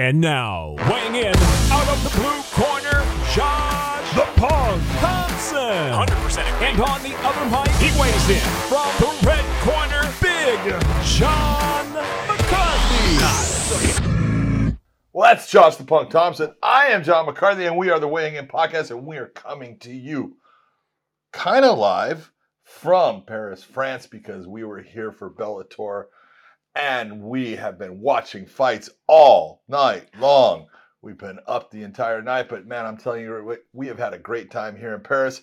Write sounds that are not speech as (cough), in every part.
And now, weighing in out of the blue corner, Josh the Punk Thompson. 100% And on the other mic, he weighs in from the red corner, Big John McCarthy. Well, that's Josh the Punk Thompson. I am John McCarthy, and we are the Weighing In Podcast, and we are coming to you kind of live from Paris, France, because we were here for Bellator, and we have been watching fights all night long. We've been up the entire night, but man, I'm telling you, we- have had a great time here in Paris.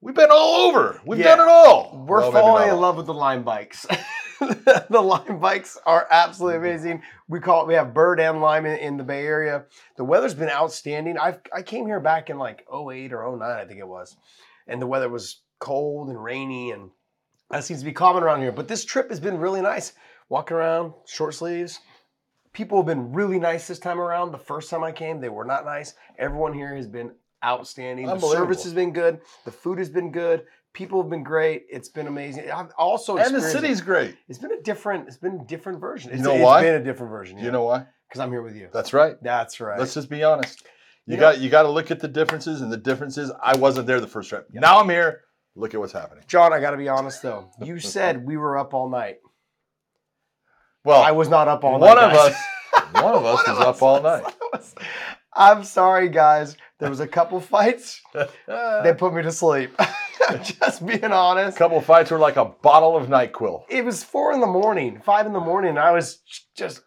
We've been all over. We've Yeah. done it all. We're Well, falling in love with the Lime bikes. (laughs) the Lime bikes are absolutely mm-hmm. amazing. We call it, we have Bird and Lime in, in the Bay Area. The weather's been outstanding. I I came here back in like 08 or 09, I think it was. And the weather was cold and rainy and that seems to be common around here. But this trip has been really nice. Walking around, short sleeves. People have been really nice this time around. The first time I came, they were not nice. Everyone here has been outstanding. The service has been good. The food has been good. People have been great. It's been amazing. I've also And the city's great. It's been a different. It's been a different version. It's, know it's why? It's been a different version. You know why? because I'm here with you. That's right. That's right. Let's just be honest. You, You know- got you got to look at the differences, and the differences. I wasn't there the first trip. Now I'm here. Look at what's happening. John, I got to be honest though. You (laughs) said we were up all night. Well, I was not up all one night. of us, one of us (laughs) One was up all night. (laughs) was. I'm sorry, guys. There was a couple fights (laughs) that put me to sleep. Just being honest. A couple fights were like a bottle of Nyquil. It was four in the morning, five in the morning. and I was just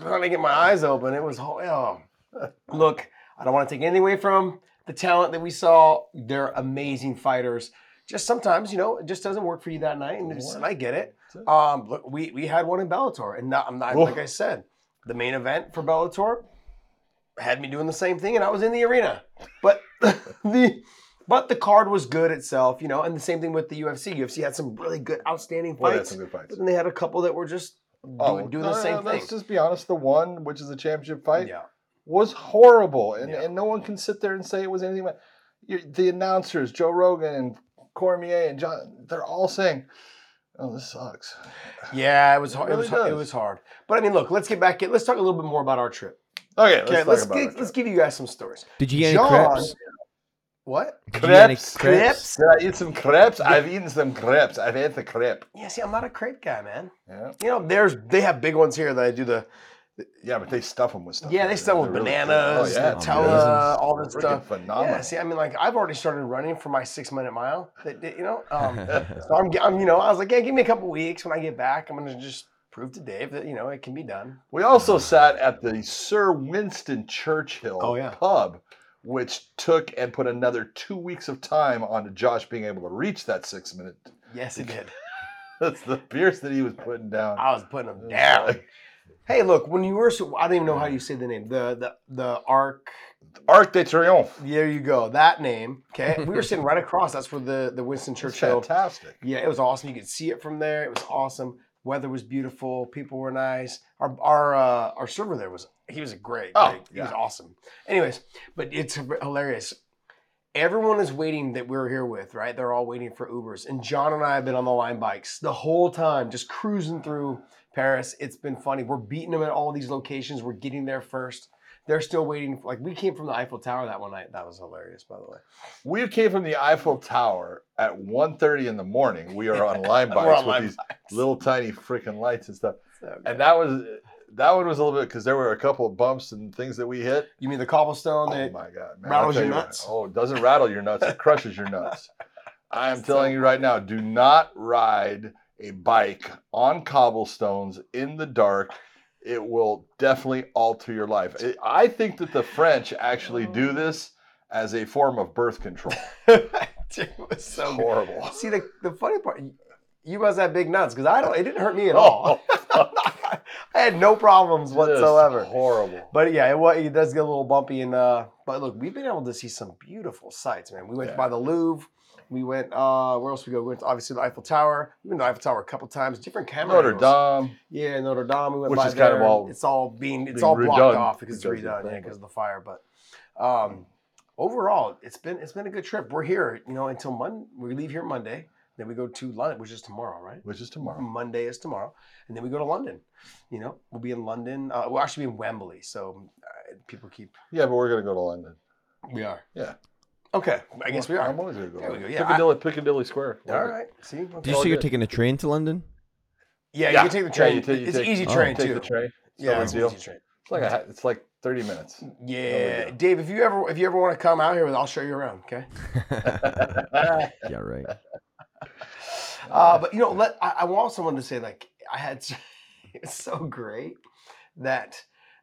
trying to get my eyes open. It was oh. Look, I don't want to take anything away from the talent that we saw. They're amazing fighters. Just sometimes, you know, it just doesn't work for you that night, and, and I get it. Um, look, we we had one in Bellator, and not, I'm not like I said, the main event for Bellator had me doing the same thing, and I was in the arena. But (laughs) the but the card was good itself, you know, and the same thing with the UFC. UFC had some really good, outstanding Boy, fights, good fights. but then they had a couple that were just doing, Oh, doing no, the same no, thing. Let's just be honest. The one, which is a championship fight, Yeah, was horrible, and, Yeah. and no one can sit there and say it was anything. But the announcers, Joe Rogan and Cormier and John, they're all saying, "Oh, this sucks." yeah, it was hard. It It, was really hard. it was hard. But I mean, look, let's get back. Let's talk a little bit more about our trip. Okay, let's Okay, talk let's about get, it. let's give you guys some stories. Did you get any crepes? What? Did you get any Crepes? Crepes? Did I eat some crepes? I've eaten some crepes. I've ate the crepe. Yeah, see, I'm not a crepe guy, man. Yeah, You know, there's they have big ones here that I do the yeah, but they stuff them with stuff. yeah, they stuff with really bananas, Oh, yeah, Nutella, all this stuff. phenomenal. Yeah, see, I mean, like I've already started running for my six minute mile. That, you know, um, (laughs) so I'm, I'm, you know, I was like, yeah, give me a couple weeks when I get back. I'm gonna just prove to Dave that you know it can be done. We also sat at the Sir Winston Churchill Oh, yeah. pub, which took and put another two weeks of time onto Josh being able to reach that six minute. Yes, it did. (laughs) That's the beers that he was putting down. I was putting them down. Hey, look, when you were, so, I don't even know how you say the name. The the the Arc. Arc de Triomphe. There you go. That name. Okay, we were (laughs) sitting right across. That's where the the Winston Churchill. fantastic. Yeah, it was awesome. You could see it from there. It was awesome. Weather was beautiful. People were nice. Our our uh, our server there was he was a great. Oh, great- he yeah. was awesome. Anyways, but it's hilarious. Everyone is waiting that we're here with, right? They're all waiting for Ubers, and John and I have been on the Lime bikes the whole time, just cruising through Paris. It's been funny. We're beating them at all these locations. We're getting there first. They're still waiting. Like we came from the Eiffel Tower that one night. That was hilarious, by the way. We came from the Eiffel Tower at 1.30 in the morning. We are on (laughs) Lime bikes with these bikes. little tiny freaking lights and stuff. So And that was that one was a little bit because there were a couple of bumps and things that we hit. you mean the cobblestone? Oh that, my god, man! rattles your you what. nuts? Oh, it doesn't rattle your nuts; it crushes your nuts. (laughs) I am telling you right now: do not ride a bike on cobblestones in the dark. It will definitely alter your life. I think that the French actually do this as a form of birth control. (laughs) Dude, it was so good. horrible. See the the funny part, you must have big nuts because I don't. It didn't hurt me at (laughs) Oh, all. (laughs) I had no problems whatsoever. horrible. But yeah, it, it does get a little bumpy. And uh, but look, we've been able to see some beautiful sights, man. We went Yeah. by the Louvre. We went. Uh, where else we go? We went to, obviously the Eiffel Tower. We went to the Eiffel Tower a couple times. Different camera. Notre angles. Dame. Yeah, Notre Dame. We went Which by is kind of all It's all being. It's being all blocked redone off because it's because of the redone. Yeah, because of the fire. But um, overall, it's been it's been a good trip. We're here, you know, until Monday. We leave here Monday. Then we go to London, which is tomorrow, right? which is tomorrow. Monday is tomorrow, and then we go to London. You know, we'll be in London. Uh, we'll actually be in Wembley, so uh, people keep. Yeah, but we're gonna go to London. We are. Yeah. Okay, I guess we are. I'm always gonna go. There we go, London. yeah, I- Piccadilly, Piccadilly Square. All right. See. Did you all say you're good. taking a train to London? Yeah, Yeah, you can take the yeah, train. you take- you it's take- an easy oh, train Take too. the train. Yeah, it's an deal. easy train. It's like a, ha- it's like 30 minutes. Yeah, deal. Dave. If you ever if you ever want to come out here, with, I'll show you around. Okay. (laughs) yeah, right. (laughs) Uh, but you know, let I, I also wanted to say like I had (laughs) s- it's so great that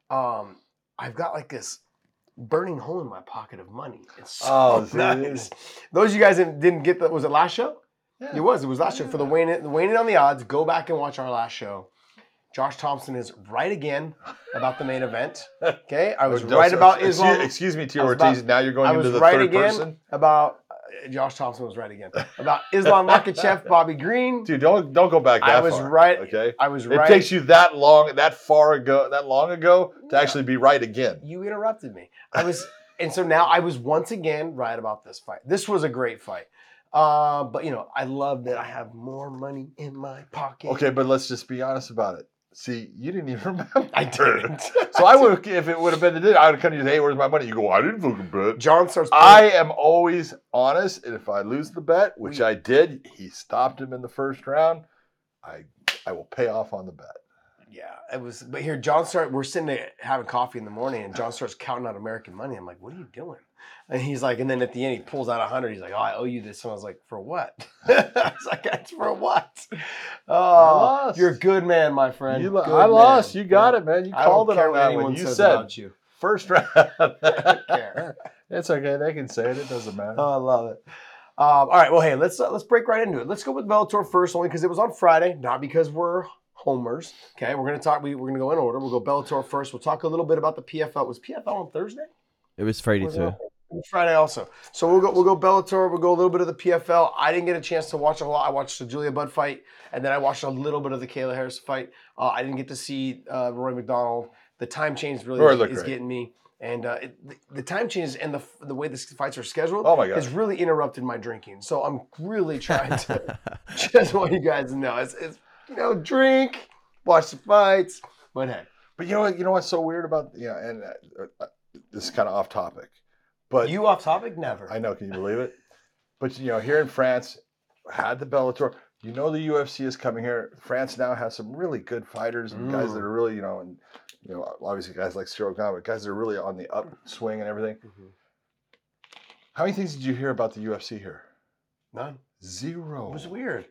um I've got like this burning hole in my pocket of money. It's (laughs) so Oh, (laughs) nice. Those of you guys that didn't get that was it last show? Yeah. It was. It was last show for the weighing in, the weighing in on the odds. Go back and watch our last show. Josh Thompson is right again about the main event. (laughs) Okay, I oh, was Oh, right about excuse- Islam. Excuse me, T. I was Ortiz. about- now you're going I into was the right third again person. about Josh Thompson was right again (laughs) about Islam Makhachev, Bobby Green. Dude, don't don't go back that I was far, right- Okay. I was right. It takes you that long, that far ago, that long ago to Yeah. actually be right again. you interrupted me. I was, (laughs) and so now I was once again right about this fight. This was a great fight. Uh, but you know, I love that I have more money in my pocket. Okay, but let's just be honest about it. See, you didn't even (laughs) remember. I didn't. So I would, if it would have been the day, I would come to you and say, "Hey, where's my money?" You go, "I didn't fucking bet." John starts. I am always honest, and if I lose the bet, which I did, he stopped him in the first round. I I will pay off on the bet. Yeah, it was. But here, John starts. We're sitting there having coffee in the morning, and John starts counting out American money. I'm like, "What are you doing?" And he's like, and then at the end, he pulls out a hundred. He's like, "Oh, I owe you this." And I was like, "For what?" (laughs) I was like, "It's for what?" Oh, lost. you're a good man, my friend. You, lo- Good I lost. man. You got it, man. You I called don't it care on what that one. You says said about you. first (laughs) round. care. it's okay. They can say it. It doesn't matter. Oh, I love it. Um, all right, well, hey, let's uh, let's break right into it. Let's go with Bellator first, only because it was on Friday, not because we're homers. Okay, we're gonna talk. We, we're gonna go in order. We'll go Bellator first. We'll talk a little bit about the PFL. Was PFL on Thursday? It was Friday too. Friday also. So we'll go we'll go Bellator. We'll go a little bit of the PFL. I didn't get a chance to watch a lot. I watched the Julia Budd fight, and then I watched a little bit of the Kayla Harrison fight. Uh, I didn't get to see uh, Rory MacDonald. The time change really Roy is, getting me. And uh, it, the, the time changes and the the way the fights are scheduled Oh my God. has really interrupted my drinking. So I'm really (laughs) trying to (laughs) just want you guys to know it's, it's you know drink, watch the fights, but hey, But you know what? You know what's so weird about yeah, and uh, uh, this is kind of off topic, but you off topic never. I know. Can you believe it? But you know, here in France, had the Bellator. You know, the UFC is coming here. France now has some really good fighters and guys Mm. that are really, you know, and you know, obviously guys like Ciryl Gane, but guys that are really on the upswing and everything. Mhm. How many things did you hear about the UFC here? None. Zero. It was weird.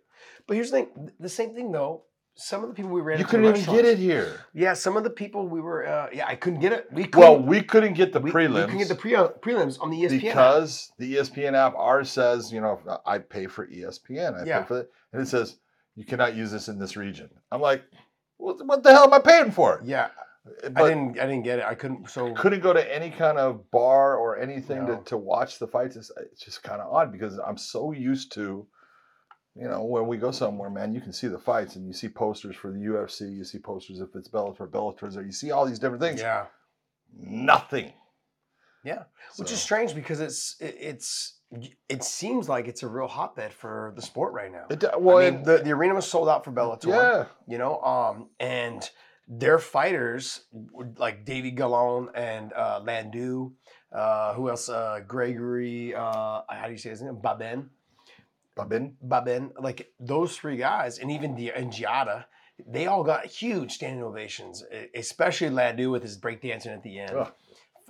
But here's the thing: the same thing though. Some of the people we ran You couldn't even get it here. Yeah, some of the people we were. Uh, yeah, I couldn't get it. We couldn't. Well, we couldn't get the we, prelims. We couldn't get the pre- uh, prelims on the ESPN. app. because the E ESPN app ours says, you know, I pay for ESPN. I Yeah. pay for it, and it says you cannot use this in this region. I'm like, what, what the hell am I paying for? Yeah, But I didn't. I didn't get it. I couldn't. So couldn't go to any kind of bar or anything No. to, to watch the fights. It's, it's just kind of odd because I'm so used to, you know, when we go somewhere, man, you can see the fights and you see posters for the UFC, you see posters if it's Bellator, Bellator's there, you see all these different things. yeah, Nothing. Yeah. which is strange because it's it, it's it seems like it's a real hotbed for the sport right now. It, well, I mean, the, the arena was sold out for Bellator. yeah. you know um and their fighters like Davy Gallon and uh Landu uh who else uh Gregory uh how do you say his name Baben Babin. Baben like those three guys and even the and Giada they all got huge standing ovations especially Landu with his breakdancing at the end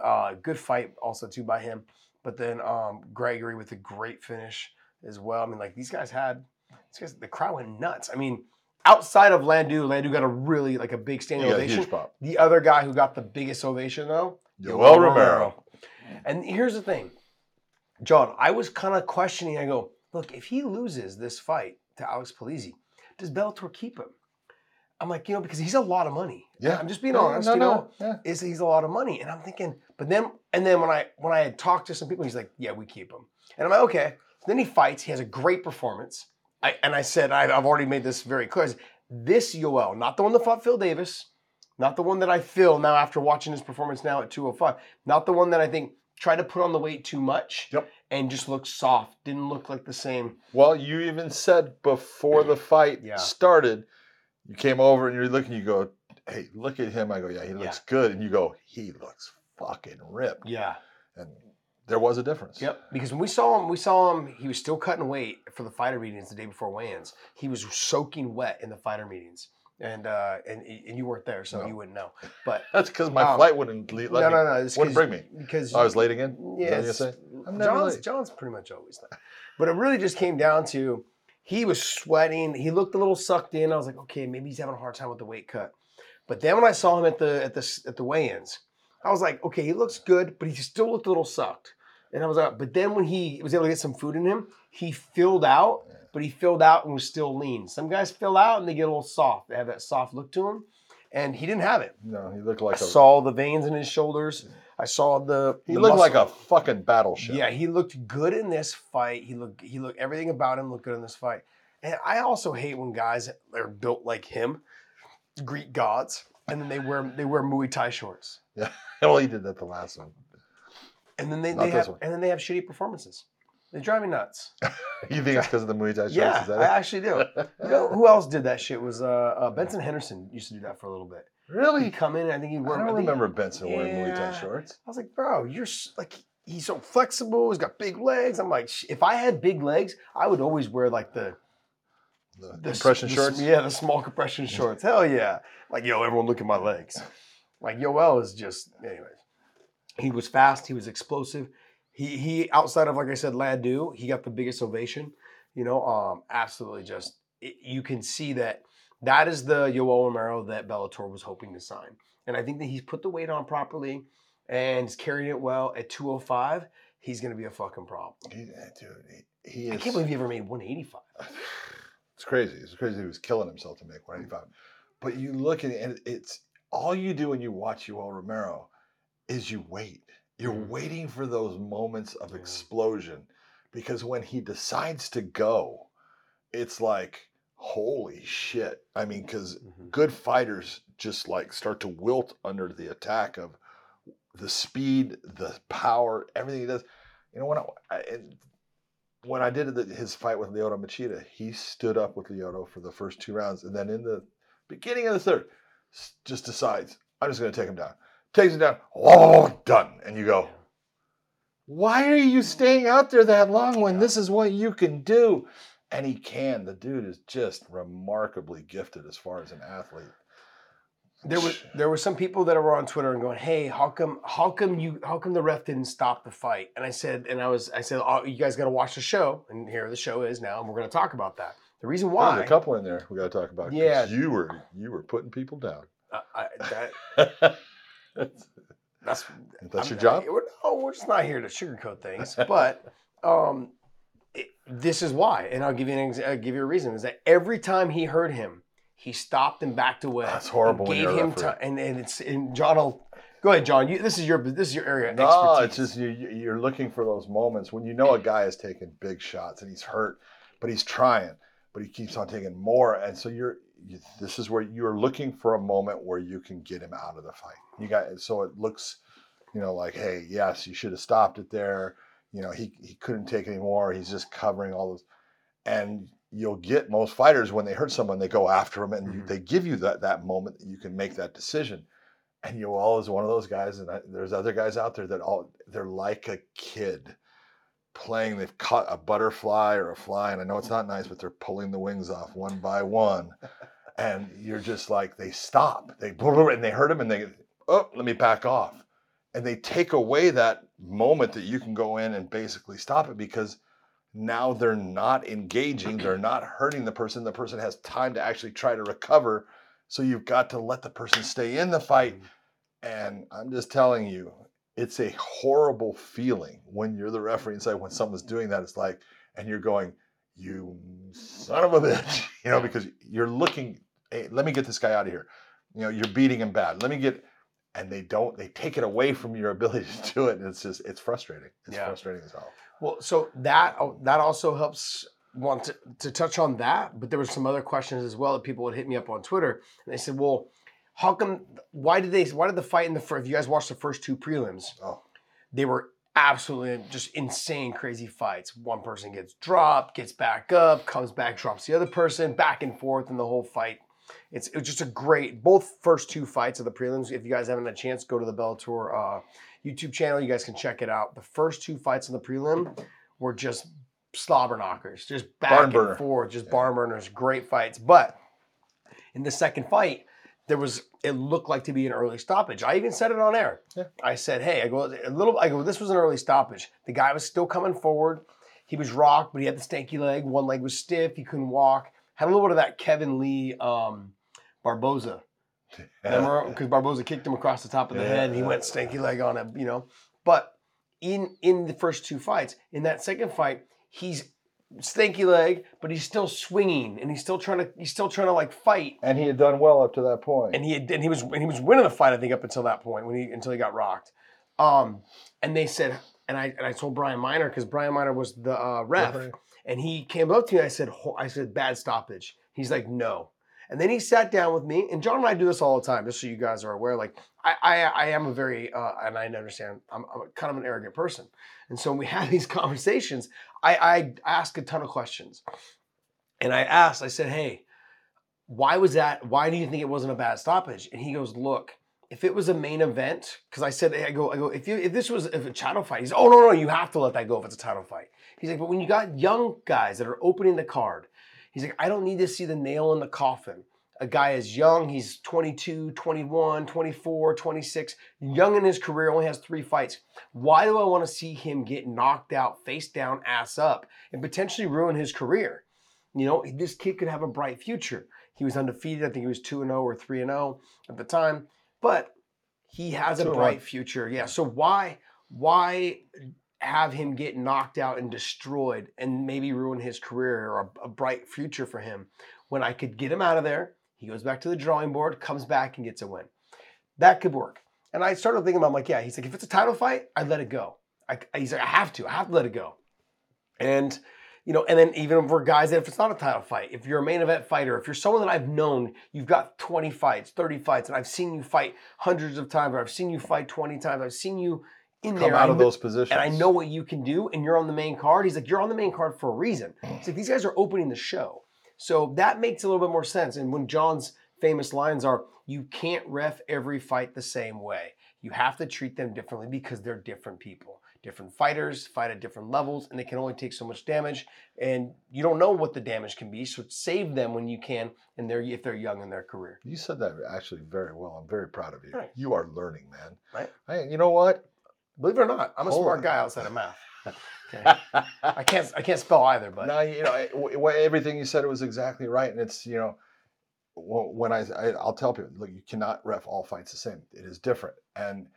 uh good fight also too by him but then um Gregory with a great finish as well I mean like these guys had these guys the crowd went nuts I mean outside of Landu, Landu got a really like a big standing Yeah, ovation. huge pop. The other guy who got the biggest ovation though, Yoel Romero. And here's the thing, John, I was kind of questioning. I go, look, if he loses this fight to Alex Polizzi, does Bellator keep him? I'm like, you know, because he's a lot of money. Yeah. I'm just being No, honest. no, you no, yeah. is he's a lot of money, and I'm thinking, but then and then when I when I had talked to some people, he's like, yeah, we keep him, and I'm like, okay. Then he fights. He has a great performance. I, and I said, I've, I've already made this very clear. This Yoel, not the one that fought Phil Davis, not the one that I feel now after watching his performance now at 205, not the one that I think tried to put on the weight too much. Yep. And just looked soft. Didn't look like the same. Well, you even said before the fight Yeah. started, you came over and you're looking, you go, hey, look at him. I go, yeah, he looks good. And you go, he looks fucking ripped. Yeah. And there was a difference. Yep. Because when we saw him, we saw him. He was still cutting weight for the fighter meetings the day before weigh-ins. He was soaking wet in the fighter meetings, and uh, and and you weren't there, so No. you wouldn't know. (laughs) But That's because my Um, flight wouldn't le- let no, no, no. It's wouldn't bring me. because I was late again. Is that what you're Yes, saying? I'm never John's late. John's pretty much always there. But it really just came down to he was sweating. He looked a little sucked in. I was like, okay, maybe he's having a hard time with the weight cut. But then when I saw him at the at the at the weigh-ins, I was like, okay, he looks good, but he still looked a little sucked. And I was like, but then when he was able to get some food in him, he filled out, but he filled out and was still lean. Some guys fill out and they get a little soft. They have that soft look to them, and he didn't have it. No, he looked like a. saw the veins in his shoulders. I saw the. he the looked like a fucking battleship. Yeah, he looked good in this fight. He looked he looked everything about him looked good in this fight. And I also hate when guys are built like him, Greek gods, and then they wear they wear Muay Thai shorts. Yeah. (laughs) well, he did that the last one. And then they, Not they have one. and then they have shitty performances. They drive me nuts. (laughs) You think it's because of the Muay Thai shorts? yeah, Is that I actually do. You know, (laughs) who else did that shit? Was uh, uh, Benson Henderson used to do that for a little bit. Really? He'd come in, I think he'd I don't remember Benson wearing Muay Thai shorts. I was like, bro, you're like, he's so flexible. He's got big legs. I'm like, if I had big legs, I would always wear like the, The, the compression the shorts. Yeah, the small compression (laughs) shorts. Hell yeah. Like, yo, everyone look at my legs. Like, Yoel is just, anyways. He was fast. He was explosive. He, he outside of, like I said, Ladu, he got the biggest ovation. You know, um, absolutely just, it, you can see that that is the Yoel Romero that Bellator was hoping to sign. And I think that he's put the weight on properly and he's carrying it well at 205. He's going to be a fucking problem. He, eh, dude, he, he is. I can't believe he ever made 185. (sighs) It's crazy. It's crazy. He was killing himself to make 185. But you look at it, and it's all you do when you watch Yoel Romero is you wait. You're Mhm. waiting for those moments of Yeah. explosion because when he decides to go, it's like, holy shit. I mean, because good fighters just like start to wilt under the attack of the speed, the power, everything he does. You know, when I, I when I did the, his fight with Lyoto Machida, he stood up with Lyoto for the first two rounds, and then in the beginning of the third, just decides I'm just going to take him down. Takes it down. Oh, done. And you go, why are you staying out there that long when this is what you can do? And he can. The dude is just remarkably gifted as far as an athlete. There was there were some people that were on Twitter and going, "Hey, how come how come you how come the ref didn't stop the fight?" And I said, and I was I said, "Oh, you guys got to watch the show." And here the show is now, and we're going to talk about that. The reason There's why, a couple in there we got to talk about. Yeah. you were you were putting people down. I, I, that, (laughs) That's that's that's your I'm- job. I- we're, no, we're just not here to sugarcoat things, (laughs) but um, it, this is why, and I'll give you an ex- I'll give you a reason. Is that every time he heard him, he stopped and backed away. That's horrible Gave him time, and and it's and John will go ahead, John. You, this is your this is your area. of No, expertise. it's just you- you're looking for those moments when you know a guy is taking big shots and he's hurt, but he's trying, but he keeps on taking more, and so you're. You, this is where you're looking for a moment where you can get him out of the fight. You got so it looks, you know, like hey, yes, you should have stopped it there. You know, he he couldn't take any more. He's just covering all those, and you'll get most fighters when they hurt someone, they go after them and you, Mhm. they give you that that moment that you can make that decision and Yoel is one of those guys, and I, there's other guys out there that all they're like a kid playing. They've caught a butterfly or a fly, and I know it's not nice, but they're pulling the wings off one by one, (laughs) and you're just like they stop, they (laughs) and they hurt him, and they oh let me back off, and they take away that moment that you can go in and basically stop it because now they're not engaging, they're not hurting the person. The person has time to actually try to recover. So you've got to let the person stay in the fight. Mm-hmm. And I'm just telling you, it's a horrible feeling when you're the referee and say when someone's doing that. It's like, and you're going, you son of a bitch, (laughs) you know, because you're looking, hey, let me get this guy out of here. You know, you're beating him bad. Let me get, and they don't, they take it away from your ability to do it. And it's just, it's frustrating. It's Yeah. frustrating as hell. Well, so that that also helps want to, to touch on that, but there were some other questions as well that people would hit me up on Twitter, and they said, "Well, how come? Why did they? Why did the fight in the first? If you guys watched the first two prelims, Oh. they were absolutely just insane, crazy fights. One person gets dropped, gets back up, comes back, drops the other person, back and forth in the whole fight. It's, it was just a great, both first two fights of the prelims. If you guys haven't had a chance, go to the Bellator uh, YouTube channel. You guys can check it out. The first two fights in the prelim were just slobber knockers, just back Barn and forth, just barn burners, great fights. But in the second fight, there was it looked like to be an early stoppage. I even said it on air. Yeah. I said, "Hey, I go a little. I go. This was an early stoppage. The guy was still coming forward. He was rocked, but he had the stanky leg. One leg was stiff. He couldn't walk. Had a little bit of that Kevin Lee um, Barboza. Because Barboza kicked him across the top of the Yeah. head, and he went stanky leg on him. You know, but in in the first two fights, in that second fight, he's stanky leg, but he's still swinging, and he's still trying to he's still trying to like fight And he had done well up to that point. and he had, and he was and he was winning the fight I think up until that point when he until he got rocked. Um, and they said, and I and I told Brian Miner because Brian Miner was the uh, ref, Referee. And he came up to me. I said, I said bad stoppage. He's like, no. And then he sat down with me, and John and I do this all the time, just so you guys are aware. Like, I I, I am a very uh, and I understand I'm, I'm kind of an arrogant person, and so when we (laughs) have these conversations, I I ask a ton of questions, and I asked, I said, hey why was that? Why do you think it wasn't a bad stoppage? And he goes, look, if it was a main event, because I said, I go, I go, if you if this was if a title fight, he's, oh no, no, you have to let that go if it's a title fight. He's like, but when you got young guys that are opening the card, he's like, I don't need to see the nail in the coffin. A guy is young, he's 22, 21, 24, 26, young in his career, only has three fights. Why do I want to see him get knocked out, face down, ass up, and potentially ruin his career? You know, this kid could have a bright future. He was undefeated. I think he was 2 0 or 3 0 at the time. But he has a uh, bright future. Yeah. So why why have him get knocked out and destroyed and maybe ruin his career or a, a bright future for him when I could get him out of there? He goes back to the drawing board, comes back and gets a win. That could work. And I started thinking I'm like, yeah, he's like, if it's a title fight, I'd let it go. I, he's like, I have to. I have to let it go. And you know, and then even for guys if it's not a title fight, if you're a main event fighter, if you're someone that I've known, you've got 20 fights, 30 fights, and I've seen you fight hundreds of times, or I've seen you fight 20 times, I've seen you in Come there. out of those positions. and I know what you can do, and you're on the main card. He's like, you're on the main card for a reason. He's like, these guys are opening the show. So that makes a little bit more sense. And when John's famous lines are, you can't ref every fight the same way. You have to treat them differently because they're different people. Different fighters fight at different levels, and they can only take so much damage. And you don't know what the damage can be, so save them when you can, and they're if they're young in their career. You said that actually very well. I'm very proud of you. Right. You are learning, man. Right. I, you know what? Believe it or not, I'm a smart guy outside of math. (laughs) Okay. I can't I can't spell either, but no, you know, I- w- w- everything you said was exactly right, and it's you know, when I, I I'll tell people, look, you cannot ref all fights the same. It is different, and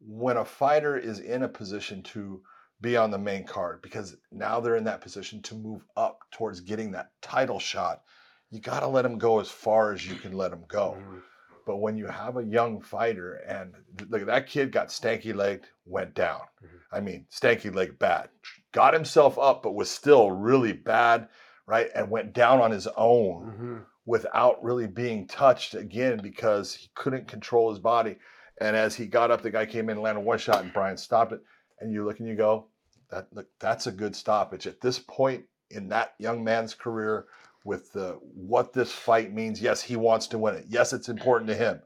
when a fighter is in a position to be on the main card, because now they're in that position to move up towards getting that title shot, you got to let them go as far as you can let them go. Mhm. But when you have a young fighter and look, that kid got stanky legged, went down. Mhm. I mean, stanky leg bad. Got himself up, but was still really bad, right? And went down on his own Mhm. without really being touched again because he couldn't control his body. And as he got up, the guy came in, landed one shot, and Brian stopped it. And you look and you go, that look, that's a good stoppage. At this point in that young man's career, with the what this fight means, yes, he wants to win it. Yes, it's important to him.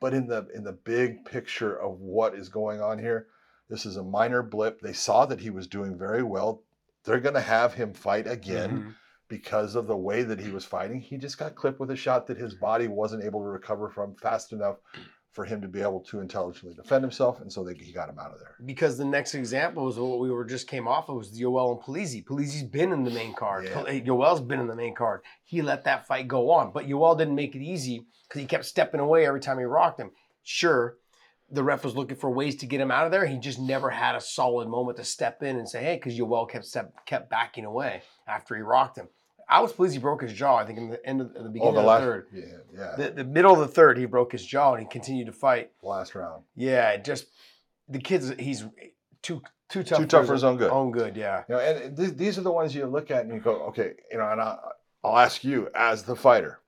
But in the in the big picture of what is going on here, this is a minor blip. They saw that he was doing very well. They're going to have him fight again Mhm. because of the way that he was fighting. He just got clipped with a shot that his body wasn't able to recover from fast enough for him to be able to intelligently defend himself, and so they, he got him out of there. Because the next example is what we were just came off of was Yoel and Polizzi. Polizzi's been in the main card. Yeah. Yoel's been in the main card. He let that fight go on, but Yoel didn't make it easy because he kept stepping away every time he rocked him. Sure, the ref was looking for ways to get him out of there. He just never had a solid moment to step in and say, "Hey," because Yoel kept step, kept backing away after he rocked him. Alex he broke his jaw. I think in the end of the Oh, beginning the of the last, third. yeah, yeah, The, the middle of the third, he broke his jaw and he continued to fight. last round. Yeah, just the kid's he's too too tough. Too tough for his own good. Own good, yeah. You know, and th- these are the ones you look at and you go, okay, you know, and I, I'll ask you as the fighter,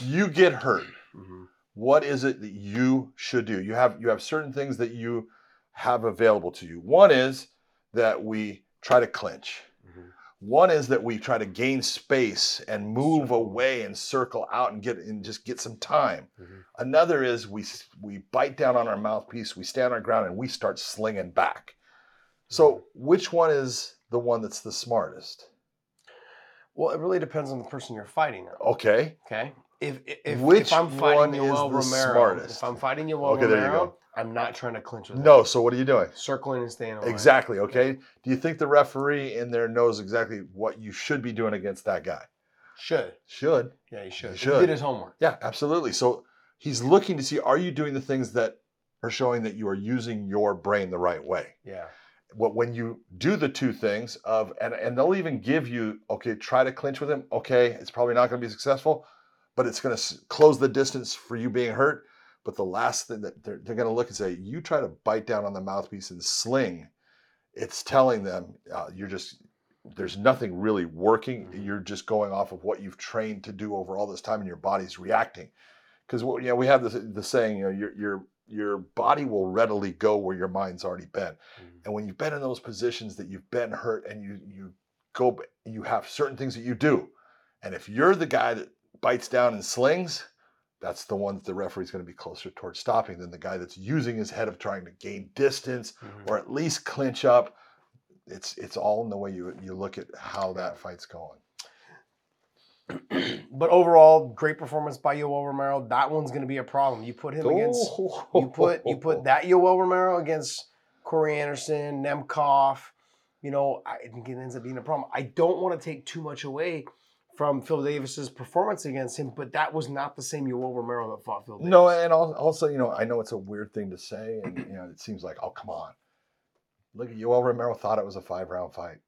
you get hurt. Mhm. What is it that you should do? You have you have certain things that you have available to you. One is that we try to clinch. One is that we try to gain space and move away and circle out and get and just get some time. Mhm. Another is we we bite down on our mouthpiece, we stand our ground, and we start slinging back. So, which one is the one that's the smartest? Well, it really depends on the person you're fighting. Now. Okay, Okay. If if, Which if I'm one fighting is Yoel the Romero, smartest? if I'm fighting Yoel Okay, there you Romero, go. I'm not trying to clinch with him. no. So, what are you doing? circling and staying away. Exactly. Okay. Do you think the referee in there knows exactly what you should be doing against that guy? Should. Should. Yeah, he should. He He should. did his homework. Yeah, absolutely. So he's looking to see are you doing the things that are showing that you are using your brain the right way. Yeah. What when you do the two things of and and they'll even give you okay, try to clinch with him. Okay, it's probably not going to be successful, but it's going to close the distance for you being hurt. But the last thing that they're, they're going to look and say, you try to bite down on the mouthpiece and sling, it's telling them uh, you're just there's nothing really working. Mhm. You're just going off of what you've trained to do over all this time, and your body's reacting. Because you know we have this the saying, you know, your your your body will readily go where your mind's already been. And when you've been in those positions that you've been hurt, and you you go, you have certain things that you do, and if you're the guy that bites down and slings, that's the one that the referee's going to be closer towards stopping than the guy that's using his head of trying to gain distance Mhm. or at least clinch up. It's it's all in the way you you look at how that fight's going. (clears throat) but overall, great performance by Yoel Romero. That one's going to be a problem. You put him against you put you put that Yoel Romero against Corey Anderson, Nemkov. You know, I think it ends up being a problem. I don't want to take too much away from Phil Davis's performance against him, but that was not the same Yoel Romero that fought Phil Davis. No, and also, you know, I know it's a weird thing to say, and you know, it seems like, oh, come on. Look at Yoel Romero thought it was a five round fight.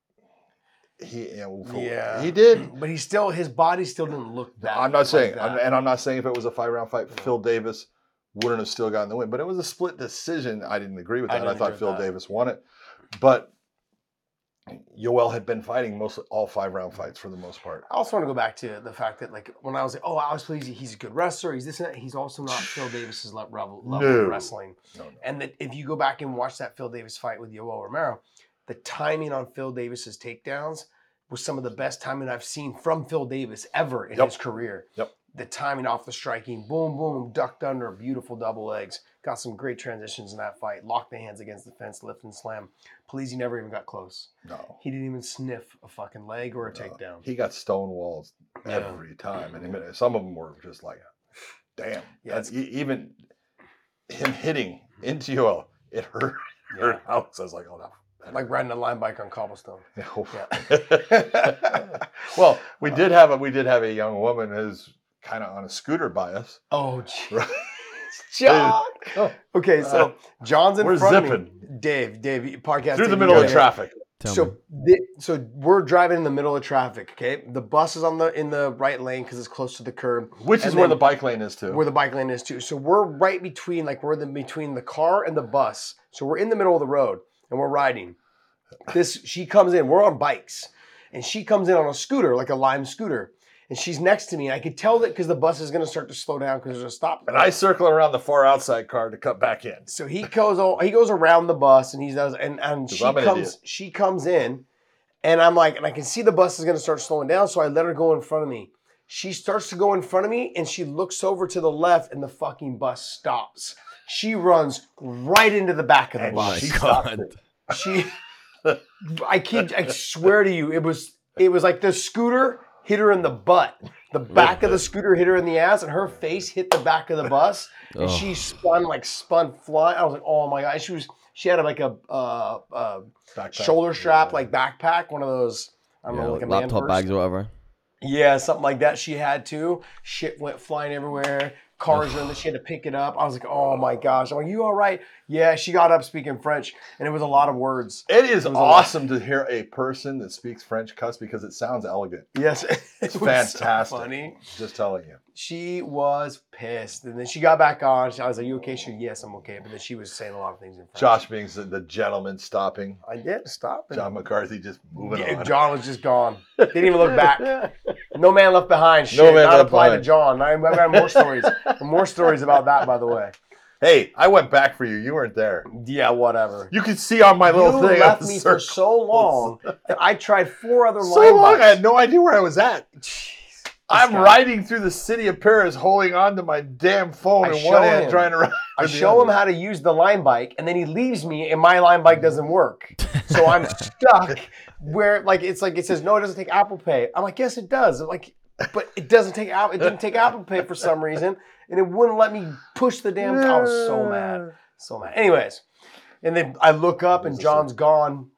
He, you know, for- Yeah. he did. (clears throat) but he still his body still didn't look that. I'm not saying, and I'm not saying if it was a five round fight, No. Phil Davis wouldn't have still gotten the win, but it was a split decision. I didn't agree with that. I, didn't thought Phil that. Davis won it, but Yoel had been fighting most all five round fights for the most part. I also want to go back to the fact that, like, when I was like, "Oh, Alex Polizzi, he's a good wrestler. He's this and that." He's also not Phil Davis's level, level No. of wrestling. No, no. And that if you go back and watch that Phil Davis fight with Yoel Romero, the timing on Phil Davis's takedowns was some of the best timing I've seen from Phil Davis ever in Yep. his career. Yep. The timing off the striking, boom, boom, ducked under, beautiful double legs. Got some great transitions in that fight. Locked the hands against the fence, lift and slam. Polizzi never even got close. no. He didn't even sniff a fucking leg or a No. takedown. He got stonewalled Yeah. every time, and mean, some of them were just like, "Damn!" Yeah, That's, even him hitting into Yoel, oh, it hurt. Yeah. hurt Alex. I was like, "Oh no!" Like riding a Lime bike on cobblestone. (laughs) Yeah. well, we did have a we did have a young woman who's kind of on a scooter by us. Oh, gee. (laughs) Right? John. (laughs) Oh, Okay, so uh, John's in We're front of zipping. me. Dave, Dave, podcast through the middle of gotta- traffic. Tell. So, the, so we're driving in the middle of traffic. Okay, the bus is on the in the right lane because it's close to the curb, Which is where the bike lane is too. where the bike lane is too. So we're right between, like we're the between the car and the bus. So we're in the middle of the road and we're riding. This she comes in. We're on bikes, and she comes in on a scooter, like a lime scooter, and she's next to me. And I could tell that because the bus is going to start to slow down because there's a stop. and I circle around the far outside car to cut back in. So he goes all, he goes around the bus and he does and and 'Cause she an comes idiot. she comes in and I'm like and I can see the bus is gonna start slowing down so I let her go in front of me. She starts to go in front of me and she looks over to the left and the fucking bus stops. She runs right into the back of the And bus. she stopped god. it. She I kid I swear to you it was it was like the scooter hit her in the butt. The back of the scooter hit her in the ass and her face hit the back of the bus and Oh. she spun like spun flying. I was like, oh my god! She was she had like a uh, uh, shoulder strap Yeah. like backpack, one of those. I don't Yeah, know, like a laptop purse. bags or whatever. Yeah, something like that. She had too. Shit went flying everywhere. Cars were in the. She had to pick it up. I was like, oh my gosh! I'm like, you all right? Yeah. She got up speaking French, and it was a lot of words. It is It was a lot. awesome to hear a person that speaks French cuss because it sounds elegant. Yes, (laughs) it It's was so fantastic. funny. Just telling you. She was pissed, and then she got back on. I was like, "You okay?" She, said, "Yes, I'm okay." But then she was saying a lot of things in French. Josh being the- gentleman stopping. I did stop. John McCarthy just moving Yeah, on. John was just gone. (laughs) Didn't even look back. No man left behind. Shit, No man not left apply to. John. I- I've got more stories. (laughs) More stories about that, by the way. Hey, I went back for you. You weren't there. Yeah, whatever. You can see on my little you thing. left me for so long that I tried four other (laughs) So long, I had no idea where I was at. Jeez, I'm guy. riding through the city of Paris, holding on to my damn phone I in one hand, him. trying to ride. I show him how to use the Lime bike, and then he leaves me, and my Lime bike doesn't work. So I'm (laughs) stuck where, like, it's like it says, "No, it doesn't take Apple Pay." I'm like, "Yes, it does." I'm like, but it doesn't take Apple. It didn't take Apple Pay for some reason, and it wouldn't let me push the damn. I was so mad, so mad. Anyways, and then I look up, and John's gone,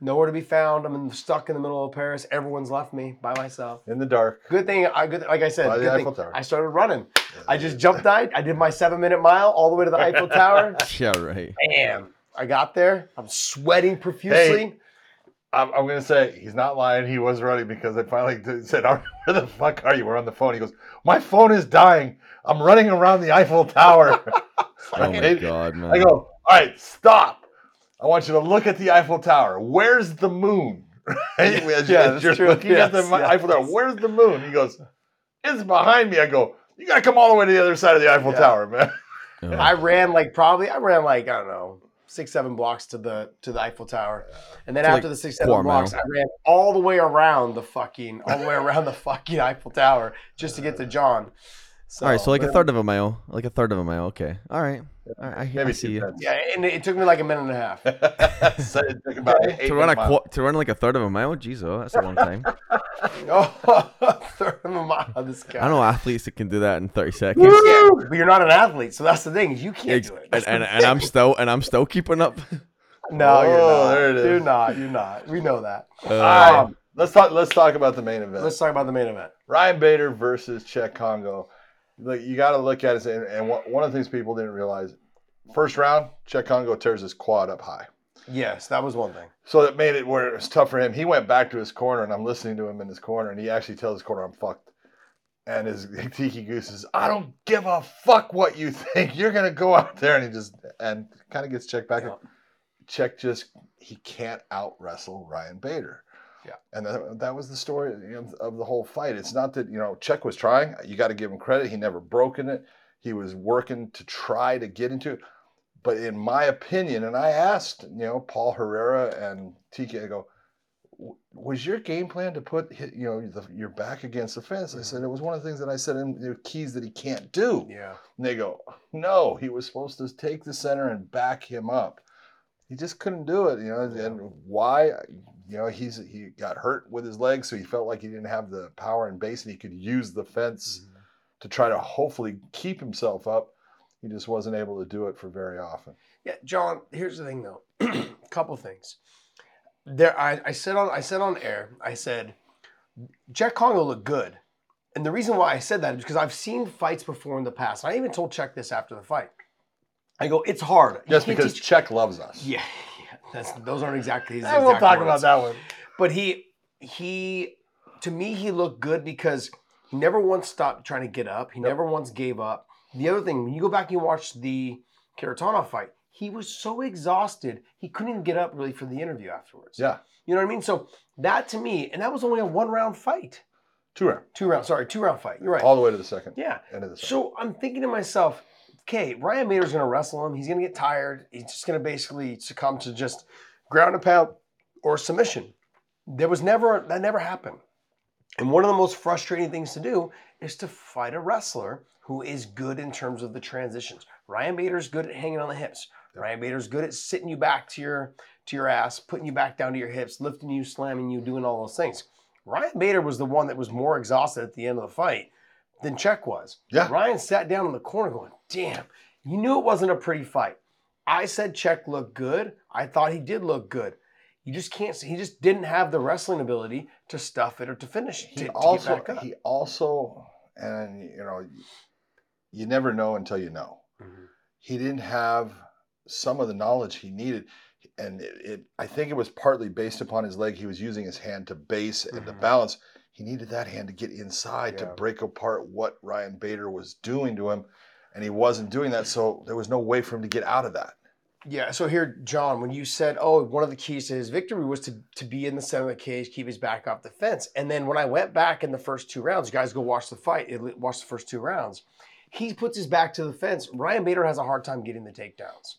nowhere to be found. I'm stuck in the middle of Paris. Everyone's left me by myself. in the dark. Good thing I good like I said, By the good Eiffel thing, Tower. I started running. I just jumped out. I did my seven minute mile all the way to the Eiffel Tower. (laughs) Yeah, right. Bam! I got there. I'm sweating profusely. I'm, I'm gonna say he's not lying. He was running because I finally did- said, "Where the fuck are you?" We're on the phone. He goes, "My phone is dying. I'm running around the Eiffel Tower." (laughs) Oh my god, man. I go, "All right, stop. I want you to look at the Eiffel Tower. Where's the moon?" (laughs) Right? As, Yeah, that's you're true. looking at the Yes. Eiffel Tower. Where's the moon? He goes, "It's behind me." I go, "You gotta come all the way to the other side of the Eiffel Yeah. Tower, man." (laughs) Oh. I ran like probably I ran like I don't know six seven blocks to the to the Eiffel Tower, and then So, after like, the six seven blocks, mile. I ran all the way around the fucking all the way around the fucking Eiffel Tower just to get to John. All right, so like a third of a mile, like a third of a mile. Okay, all right. All right I, I see you. tenths. Yeah, and it took me like a minute and a half. (laughs) so it took about eight To run a qu- to run like a third of a mile, jeez, oh, that's a long time. (laughs) (laughs) oh, a third of a mile. This guy. I know athletes that can do that in thirty seconds. Yeah, but you're not an athlete, so that's the thing. You can't Ex- do it. and, That's and, the and I'm still and I'm still keeping up. no, you're not. there it is. You're not. You're not. We know that. Uh, Um, Let's talk. Let's talk about the main event. let's talk about the main event. Ryan Bader versus Cheick Kongo. Look, you got to look at it, and, and one of the things people didn't realize: first round, Cheick Kongo tears his quad up high, Yes, that was one thing. so that made it where it was tough for him. He went back to his corner, and I'm listening to him in his corner, and he actually tells his corner, "I'm fucked." And his (laughs) Tiki Goose says, "I don't give a fuck what you think. You're gonna go out there," and he just and kind of gets checked back. Yeah. Cheick just he can't out wrestle Ryan Bader. Yeah. And that, that was the story of the whole fight. It's not that, you know, Cheick was trying. You got to give him credit. He never broken it. He was working to try to get into it. But in my opinion, and I asked, you know, Paul Herrera and TK, I go, was your game plan to put, you know, the, your back against the fence? I said, mm-hmm. it was one of the things that I said in the keys that he can't do. Yeah. And they go, no, he was supposed to take the center and back him up. He just couldn't do it, you know. And why? You know, he's he got hurt with his legs, so he felt like he didn't have the power and base, and he could use the fence mm-hmm. to try to hopefully keep himself up. He just wasn't able to do it for very often. Yeah, John. Here's the thing, though. A (clears throat) couple things. There, I, I said on I said on air. I said Cheick Kongo looked good, and the reason why I said that is because I've seen fights before in the past. I even told Cheick this after the fight. I go, it's hard. Just because teach- Cheick loves us. yeah, that's those aren't exactly his. And (laughs) we'll exact talk words. about that one. But he he to me he looked good because he never once stopped trying to get up. He never once gave up. The other thing, when you go back and you watch the Karatana fight, he was so exhausted he couldn't even get up really for the interview afterwards. Yeah, You know what I mean? So that to me, and that was only a one round fight. two round, Two round, sorry, two round fight. You're right. all the way to the second. yeah. End of the second. So I'm thinking to myself, okay, Ryan Bader's going to wrestle him. He's going to get tired. He's just going to basically succumb to just ground and pound or submission. There was never that never happened. And one of the most frustrating things to do is to fight a wrestler who is good in terms of the transitions. Ryan Bader's good at hanging on the hips. Ryan Bader's good at sitting you back to your to your ass, putting you back down to your hips, lifting you, slamming you, doing all those things. Ryan Bader was the one that was more exhausted at the end of the fight than Cheick was. Yeah. Ryan sat down in the corner going, damn, you knew it wasn't a pretty fight. I said Cheick looked good. I thought he did look good. You just can't see. He just didn't have the wrestling ability to stuff it or to finish. he to, to also up. he also and you know you never know until you know Mhm. he didn't have some of the knowledge he needed and it, it i think it was partly based upon his leg he was using his hand to base and to Mhm. balance he needed that hand to get inside to break apart what ryan bader was doing to him and he wasn't doing that so there was no way for him to get out of that Yeah. So here, John, when you said, "Oh, one of the keys to his victory was to to be in the center of the cage, keep his back off the fence," and then when I went back in the first two rounds, you guys go watch the fight, it- watch the first two rounds. he puts his back to the fence. Ryan Bader has a hard time getting the takedowns.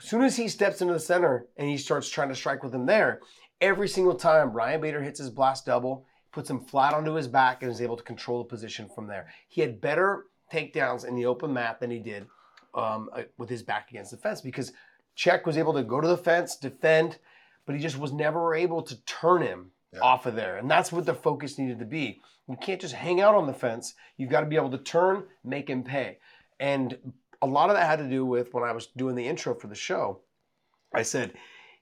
As soon as he steps into the center and he starts trying to strike with him there, every single time Ryan Bader hits his blast double, puts him flat onto his back, and is able to control the position from there. He had better takedowns in the open mat than he did um, uh, with his back against the fence because Cheick was able to go to the fence, defend, but he just was never able to turn him Yeah. off of there. And that's what the focus needed to be. You can't just hang out on the fence. You've got to be able to turn, make him pay. And a lot of that had to do with when I was doing the intro for the show. I said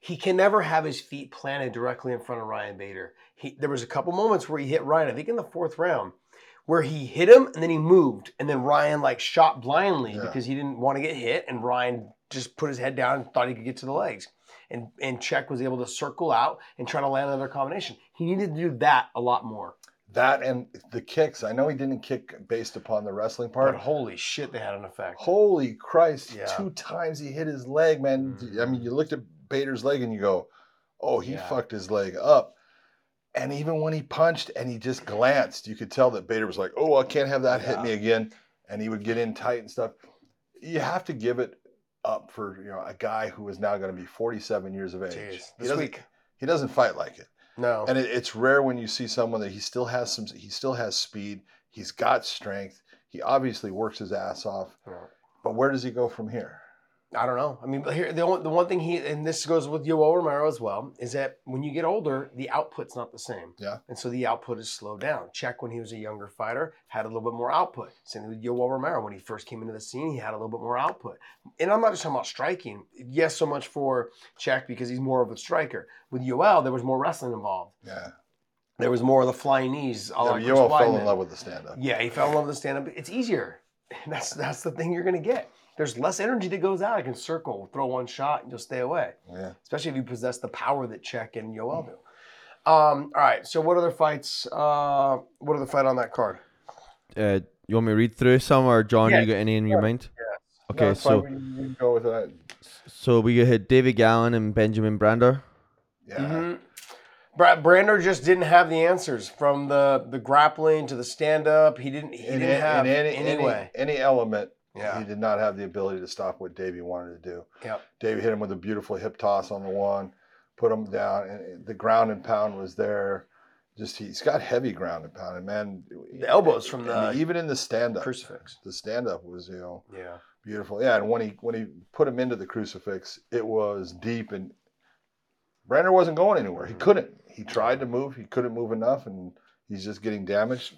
he can never have his feet planted directly in front of Ryan Bader. He, there was a couple moments where he hit Ryan, I think in the fourth round, where he hit him and then he moved, and then Ryan like shot blindly Yeah. because he didn't want to get hit, and Ryan just put his head down and thought he could get to the legs. And and Cheick was able to circle out and try to land another combination. He needed to do that a lot more. That and the kicks. I know he didn't kick based upon the wrestling part. But holy shit, they had an effect. Holy Christ! Yeah. Two times he hit his leg, man. Mm. I mean, you looked at Bader's leg and you go, "Oh, he Yeah. fucked his leg up." And even when he punched and he just glanced, you could tell that Bader was like, "Oh, I can't have that hit me again." And he would get in tight and stuff. You have to give it up for you know a guy who is now going to be 47 years of age. Jeez, he this doesn't. week. He doesn't fight like it. No. And it, it's rare when you see someone that he still has some. He still has speed. He's got strength. He obviously works his ass off. Yeah. But where does he go from here? I don't know. I mean, here the only, the one thing he and this goes with Yoel Romero as well is that when you get older, the output's not the same. Yeah. And so the output is slowed down. Cheick when he was a younger fighter had a little bit more output. Same with Yoel Romero when he first came into the scene, he had a little bit more output. And I'm not just talking about striking. Yes, so much for Cheick because he's more of a striker. With Yoel, there was more wrestling involved. Yeah. There was more of the flying knees. yeah Yoel fell in love with the stand-up. Yeah, he fell in love with the stand up. It's easier. (laughs) That's that's the thing you're gonna get. There's less energy that goes out. I can circle, throw one shot, and you'll stay away. Yeah. Especially if you possess the power that Cheick and Yoel do. Um, all right. So what other fights? Uh, what other fight on that card? Uh, you want me to read through some, or John, Yeah, you got any in your mind? No, Okay, it's fine. so we, we go with that. so we hit David Gallon and Benjamin Brander. Yeah. Mhm. Brander just didn't have the answers from the the grappling to the stand up. He didn't. He In, didn't in- have in any, any, any, any element, Yeah. he did not have the ability to stop what Davey wanted to do. Yep. Davey hit him with a beautiful hip toss on the one, put him down, and the ground and pound was there. Just he's got heavy ground and pound, and man, The elbows from the even in the stand up, Crucifix. the stand up was you know Yeah. beautiful. Yeah, and when he when he put him into the crucifix, it was deep, and Brander wasn't going anywhere. He couldn't. He tried to move, he couldn't move enough, and he's just getting damaged.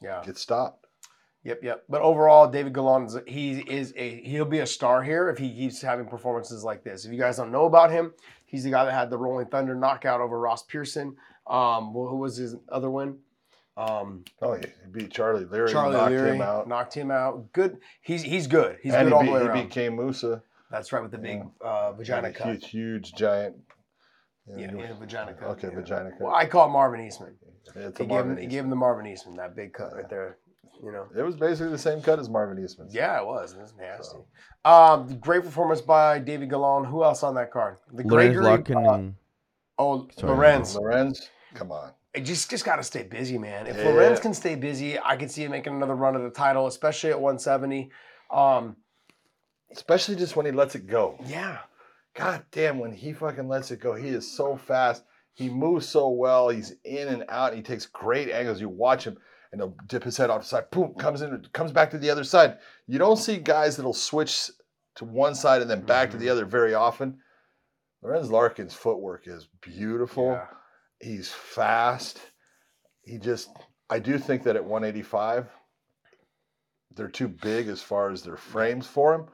Yeah. Get stopped. Yep, yep. But overall, David Gallon is he is a he'll be a star here if he keeps having performances like this. If you guys don't know about him, he's the guy that had the Rolling Thunder knockout over Ross Pearson. Um, who was his other win? Um, Oh, he he beat Charlie Leary, Charlie knocked Leary him out, knocked him out. Good. He's he's good. He's and good he all beat, the way he around. beat Kane Mousah. That's right with the big Yeah. uh, vagina cut. huge, huge giant. Yeah, know, yeah, vagina cut. Okay, yeah. vagina cut. Well, I call Marvin Eastman. It's He gave, him, Marvin he gave him the Marvin Eastman, that big cut right there. You know. It was basically the same cut as Marvin Eastman's. Yeah, it was. It was nasty. Um, great performance by David Gallon. Who else on that card? The Lorenz Gregory- Larkin uh, Oh, Sorry. Lorenz. Lorenz, come on. It just just got to stay busy, man. If Yeah. Lorenz can stay busy, I could see him making another run at the title, especially at 170. Um, Especially just when he lets it go. yeah, God damn, when he fucking lets it go, he is so fast. He moves so well. He's in and out. he takes great angles. You watch him, and he'll dip his head off the side. Boom, comes in, comes back to the other side. You don't see guys that'll switch to one side and then back to the Mm-hmm. other very often. Lorenz Larkin's footwork is beautiful. yeah. He's fast. He just, I do think that at 185, they're too big as far as their frames for him.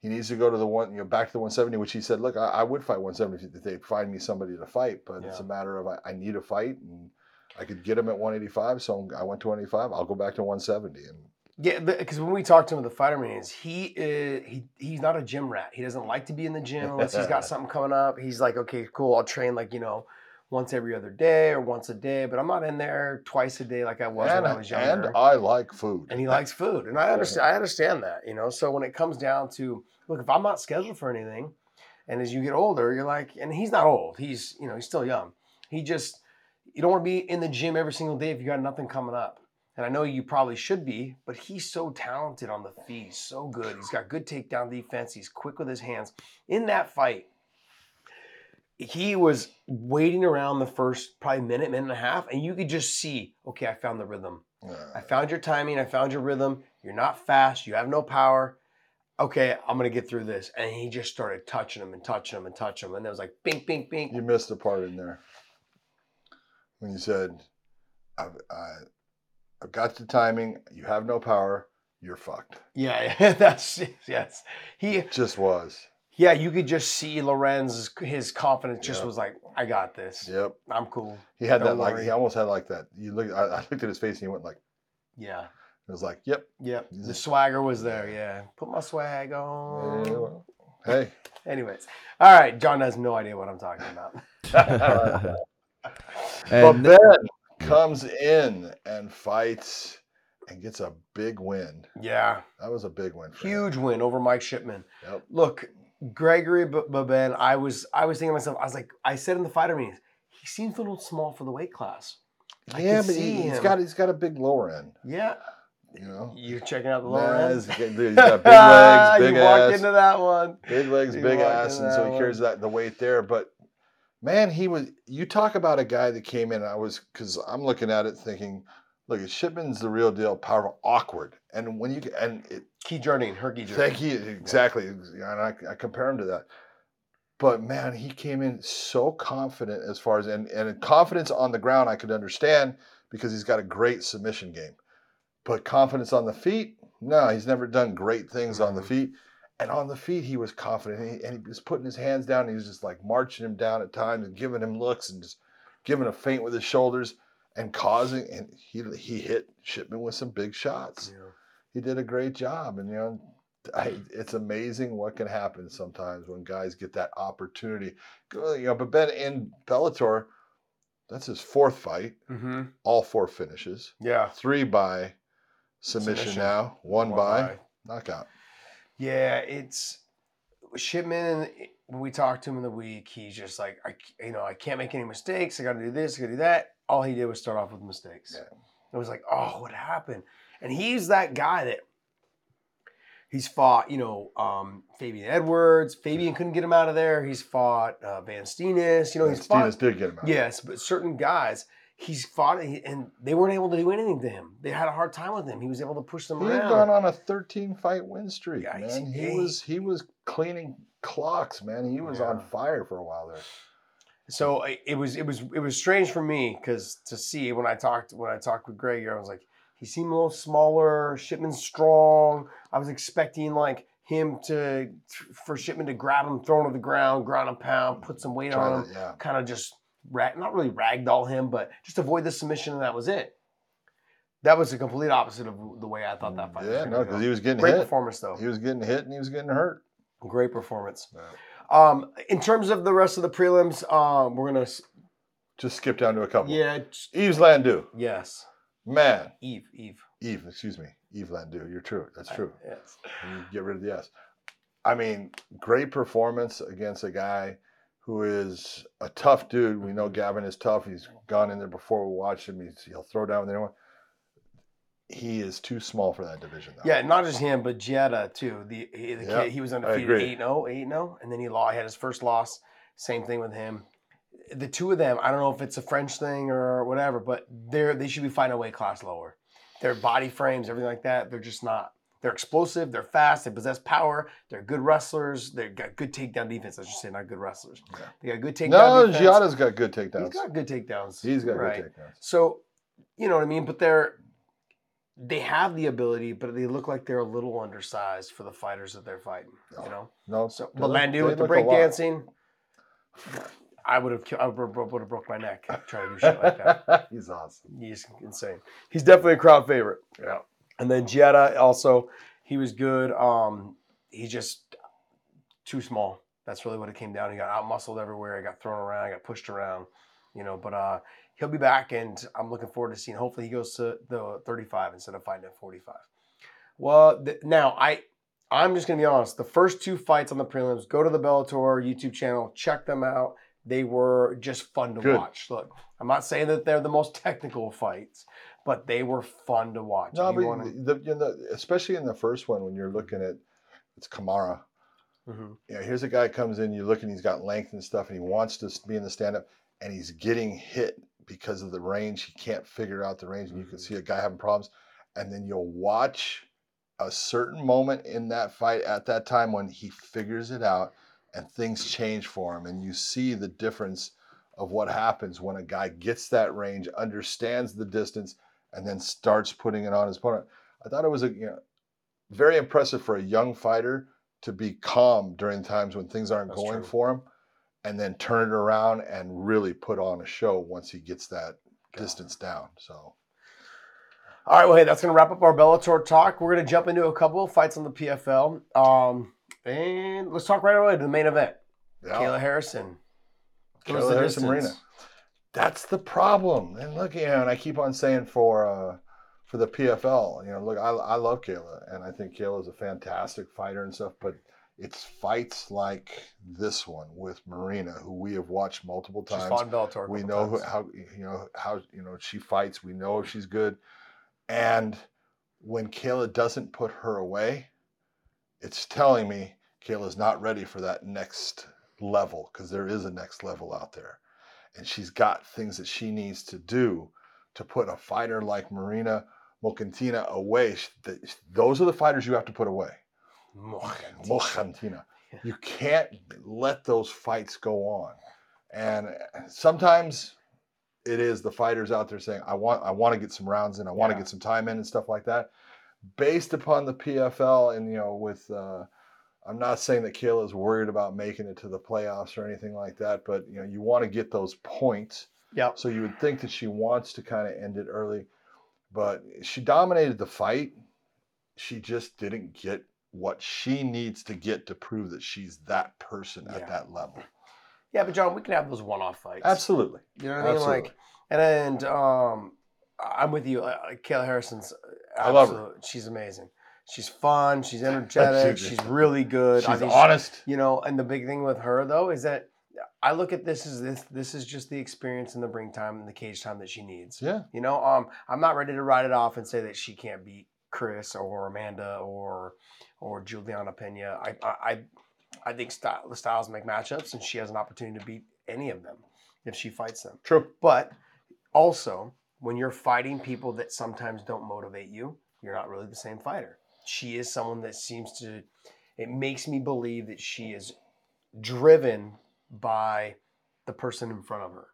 He needs to go to the one, you know, back to the 170, which he said, look, I, I would fight 170 if they find me somebody to fight, but it's a matter of I, I need a fight and I could get him at 185. So I went to 185. I'll go back to 170. And Yeah, because when we talked to him at the fighter meetings, he is he he's not a gym rat. He doesn't like to be in the gym (laughs) unless he's got something coming up. He's like, okay, cool, I'll train like you know once every other day or once a day, but I'm not in there twice a day like I was and, when I was younger. and I like food. and he likes food, and I understand. I understand that, you know. So when it comes down to look, if I'm not scheduled for anything, and as you get older, you're like, and he's not old. He's you know he's still young. He just you don't want to be in the gym every single day if you got nothing coming up. and I know you probably should be, but he's so talented on the feet. He's so good. He's got good takedown defense. He's quick with his hands. In that fight, he was waiting around the first probably minute, minute and a half, and you could just see, okay, I found the rhythm. I found your timing. I found your rhythm. You're not fast. You have no power. Okay, I'm gonna get through this. And he just started touching him and touching him and touching him, and it was like bink, bink, bink. You missed a part in there when you said, "I've, I, I've got the timing. You have no power. You're fucked." Yeah, (laughs) that's yes. He It just was. yeah, you could just see Lorenz his confidence just Yeah. was like, I got this. Yep. I'm cool. He had that Don't like worry. he almost had like that. You look. I, I looked at his face and he went like. Yeah. It was like, "Yep." Yep. The swagger was there, yeah. Put my swag yeah, on. well, Hey. (laughs) Anyways. All right. John has no idea what I'm talking about. (laughs) but And Ben hmm. comes in and fights and gets a big win. Yeah. That was a big win. For him. Huge win over Mike Shipman. Yep. Look, Gregory B- Babene, I was I was thinking to myself, I was like, I said in the fighter meetings, he seems a little small for the weight class. I Yeah, but see he, has got he's got a big lower end. Yeah. You know. You're checking out the lower Nah, end. he's got- dude, he's got big (laughs) legs, big you walked into that one. big legs, you big ass, and so that he carries that the weight there. But man, he was. You talk about a guy that came in. I was because I'm looking at it thinking, look, Shipman's the real deal, powerful, awkward, and when you and it, Keith Jardine, Herky Jardine. Thank you. Exactly. And I, I compare him to that. But man, he came in so confident as far as and, and confidence on the ground I could understand because he's got a great submission game. But confidence on the feet, no, he's never done great things on the Mhm. feet. And on the feet, he was confident. And he, and he was putting his hands down. And he was just like marching him down at times and giving him looks and just giving a feint with his shoulders and causing. And he he hit Shipman with some big shots Yeah. he did a great job. And you know, I, it's amazing what can happen sometimes when guys get that opportunity. You know, but Ben in Bellator, that's his fourth fight, Mm-hmm. all four finishes, Yeah. three by submission, Submission. now, one, One by, by. knockout. Yeah, it's Shipman. When we talked to him in the week, he's just like, I, you know, I can't make any mistakes. I got to do this. I got to do that. All he did was start off with mistakes. Yeah. It was like, oh, what happened? And he's that guy that he's fought. You know, um, Fabian Edwards. Fabian couldn't get him out of there. He's fought uh, Van Steenis. You know, And he's fought. Stevens did get him out. Yes, but certain guys. He's fought and he- and they weren't able to do anything to him. They had a hard time with him. He was able to push them around. He had gone on a 13 fight win streak, Yeah, man. He he- was he was cleaning clocks, man. He was on fire for a while there. So it was it was it was strange for me because to see when I talked when I talked with Greg, I was like, he seemed a little smaller. Shipman strong. I was expecting like him to for Shipman to grab him, throw him to the ground, ground and pound, put some weight Try on him, yeah. kind of just rag, not really ragdoll him, but just avoid the submission, and that was it. That was the complete opposite of the way I thought that fight. Yeah, no, because he was getting great hit. performance though. He was getting hit and he was getting hurt. Great performance. Um, in terms of the rest of the prelims, um, we're gonna Just skip down to a couple. yeah, Yves Landu. yes, Man, Eve, Eve. Eve, excuse me, Eve Landu. You're true. That's true. Yes. You get rid of the S. I mean, great performance against a guy who is a tough dude. We know mm-hmm. Gavin is tough. He's gone in there before. We watched him. He's, he'll throw down with anyone. He is too small for that division. Though. Yeah, not just him, but Jetta too. The, he, the Yeah, kid, he was undefeated agree. 8 0, 8 0, and then he lost, he had his first loss. Same thing with him. The two of them, I don't know if it's a French thing or whatever, but they're they should be fighting a weight class lower. Their body frames, everything like that, they're just not. They're explosive, they're fast, they possess power, they're good wrestlers, they've got good takedown defense. I should say, not good wrestlers. They got good takedown No, defense. Giada's got good He's takedowns. got good takedowns. He's got right. good takedowns. So, you know what I mean? But they're they have the ability, but they look like they're a little undersized for the fighters that they're fighting. You know. No, So, but Landu with the look a lot. breakdancing, I would have I would have broke my neck trying to do shit like that. (laughs) He's awesome. He's insane. He's definitely a crowd favorite. Yeah. And then Jetta also, he was good. Um, he's just too small. That's really what it came down. He got out muscled everywhere. He got thrown around. He got pushed around. You know, but uh, he'll be back, and I'm looking forward to seeing. Hopefully, he goes to the 35 instead of fighting at 45. Well, th- now I, I'm just gonna be honest. The first two fights on the prelims, go to the Bellator YouTube channel, check them out. They were just fun to Good. watch. Look, I'm not saying that they're the most (laughs) technical fights, but they were fun to watch. No, you but wanna- the, you know, especially in the first one when you're looking at it's Kamara. Mhm. You know, here's a guy comes in, you look and he's got length and stuff, and he wants to be in the stand up, and he's getting hit because of the range. He can't figure out the range, and you can Mhm. see a guy having problems. And then you'll watch a certain moment in that fight at that time when he figures it out and things change for him, and you see the difference of what happens when a guy gets that range, understands the distance, and then starts putting it on his opponent. I thought it was a you know very impressive for a young fighter to be calm during times when things aren't That's going true. for him, and then turn it around and really put on a show once he gets that distance down. So All right, well, hey, that's going to wrap up our Bellator talk. We're going to jump into a couple of fights on the PFL. Um, and let's talk right away to the main event. yeah, Kayla Harrison. Kayla Harrison Marina. That's the problem. And look, you know, and I keep on saying for uh, for the PFL, you know, look, I, I love Kayla, and I think Kayla is a fantastic fighter and stuff, but it's fights like this one with Marina, who we have watched multiple She's times. fought in Bellator. we know times. how you know how you know she fights. We know she's good, and when Kayla doesn't put her away, it's telling me Kayla's not ready for that next level because there is a next level out there, and she's got things that she needs to do to put a fighter like Marina Mokhnatkina away. Those are the fighters you have to put away. Mokhnatkina. Mokhnatkina. You can't let those fights go on. And sometimes it is the fighters out there saying, I want I want to get some rounds in, I want to get some time in and stuff like that. Based upon the PFL and you know, with uh I'm not saying that Kayla is worried about making it to the playoffs or anything like that, but you know, you want to get those points. Yep. So you would think that she wants to kind of end it early, but she dominated the fight. She just didn't get what she needs to get to prove that she's that person Yeah. at that level. Yeah, but John, we can have those one-off fights. Absolutely. You know what I mean? Like, and and um, I'm with you. Uh, Kayla Harrison's. I love her. She's amazing. She's fun. She's energetic. She's- she's really good. She's honest. You know, and the big thing with her though is that I look at this as this this is just the experience in the ring time and the cage time that she needs. Yeah. You know, um, I'm not ready to write it off and say that she can't beat Cris or Amanda or or Juliana Pena. I I I, I think style, the styles make matchups, and she has an opportunity to beat any of them if she fights them. True. But also, when you're fighting people that sometimes don't motivate you, you're not really the same fighter. She is someone that seems to. It makes me believe that she is driven by the person in front of her.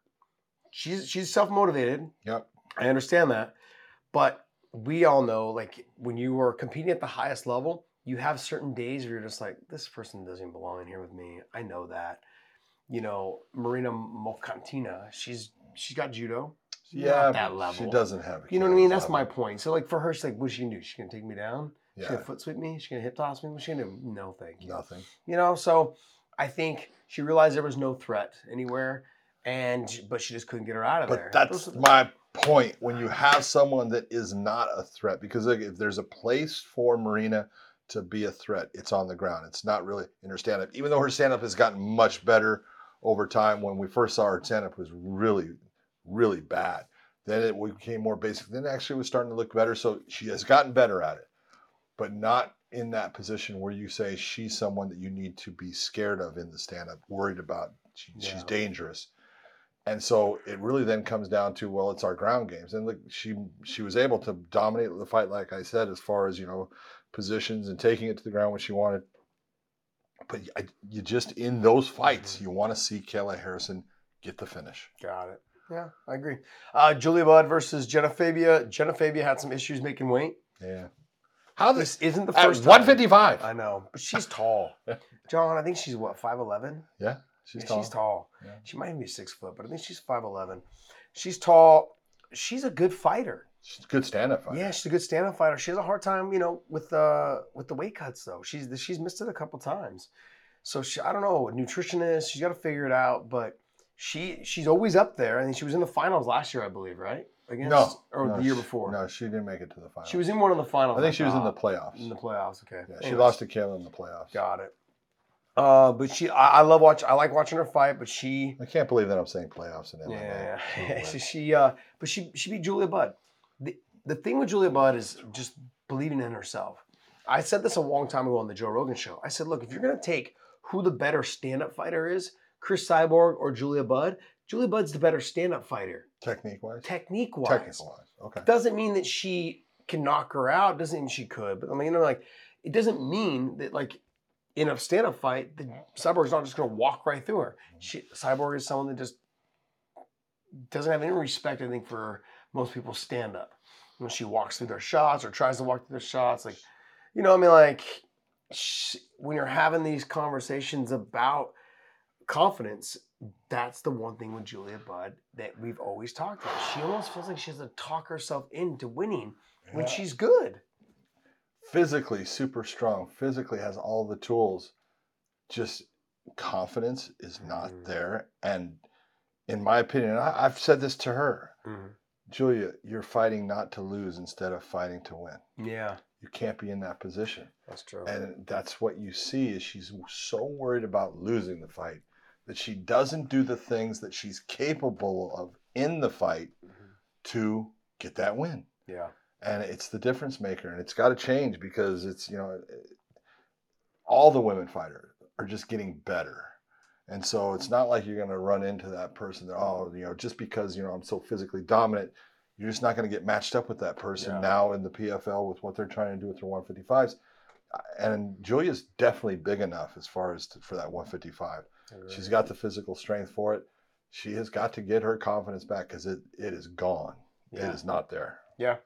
She's she's self motivated. Yep. I understand that, but we all know like when you are competing at the highest level, you have certain days where you're just like, this person doesn't belong in here with me. I know that. You know, Marina Mokhnatkina, she's she's got judo. She's Yeah. that level. She doesn't have a You know what I mean? That's my point. So like for her, she's like, what's she gonna do? She's gonna take me down? She's Yeah. gonna foot sweep me? She gonna hip toss me? What's she gonna do? No, thank you. Nothing. You know, so I think she realized there was no threat anywhere, and but she just couldn't get her out of there. But that's Those my point. When you have someone that is not a threat, because if there's a place for Marina to be a threat, it's on the ground. It's not really in her stand up. Even though her stand up has gotten much better over time, when we first saw her stand up was really, really bad. Then it became more basic. Then actually it was starting to look better. So she has gotten better at it, but not in that position where you say she's someone that you need to be scared of in the stand up, worried about. She, Yeah. She's dangerous. And so it really then comes down to well, it's our ground games, and look, she she was able to dominate the fight, like I said, as far as you know, positions and taking it to the ground when she wanted. But I, you just in those fights, Mhm. you want to see Kayla Harrison get the finish. Got it. Yeah, I agree. Uh, Julia Budd versus Genah Fabian. Genah Fabian had some issues making weight. Yeah. How this This isn't the first time. fifty five? I know, but she's (laughs) tall. John, I think she's what five eleven. Yeah, she's Yeah, tall. She's tall. Yeah. She might even be six foot, but I think she's five eleven. She's tall. She's a good fighter. She's a good stand up fighter. Yeah, she's a good stand-up fighter. She has a hard time, you know, with uh with the weight cuts though. She's she's missed it a couple times. So she, I don't know, nutritionist. She's got to figure it out. But she she's always up there. I think she was in the finals last year, I believe, right? Against No, or no, the year she- before. No, she didn't make it to the final. She was in one of the finals. I think she was in the playoffs. in the playoffs. Okay. yeah, she Anyways, lost to Kayla in the playoffs. Got it. Uh, but she, I, I love watch. I like watching her fight. But she, I can't believe that I'm saying playoffs in MMA. yeah, (laughs) She yeah. she, uh, but she, she beat Julia Budd. the, the thing with Julia Budd is just believing in herself. I said this a long time ago on the Joe Rogan show. I said, look, if you're gonna take who the better stand-up fighter is, Cris Cyborg or Julia Budd, Julia Budd's the better stand-up fighter, Technique wise? technique wise. Technical wise. Okay. Doesn't mean that she can knock her out. Doesn't mean she could. But I mean, you know, like it doesn't mean that like in a stand-up fight, the Cyborg's not just gonna walk right through her. Mm-hmm. She, Cyborg is someone that just doesn't have any respect, I think, for most people's stand-up. When she walks through their shots or tries to walk through their shots, like, you know, I mean, like sh when you're having these conversations about confidence, that's the one thing with Julia Budd that we've always talked about. She almost feels like she has to talk herself into winning when Yeah. she's good. physically super strong, physically has all the tools. Just confidence is not Mhm. there. And in my opinion, I, I've said this to her Julia, you're fighting not to lose instead of fighting to win. Yeah, You can't be in that position. that's true. And that's what you see is she's so worried about losing the fight that she doesn't do the things that she's capable of in the fight Mhm. to get that win. Yeah. and it's the difference maker and it's got to change because it's you know all the women fighters are just getting better and so it's not like you're going to run into that person that oh you know just because you know i'm so physically dominant you're just not going to get matched up with that person Yeah. now in the pfl with what they're trying to do with their 155s Uh, and julia's definitely big enough as far as to, for that 155 she's got the physical strength for it she has got to get her confidence back because it, it is gone Yeah. it is not there Yeah.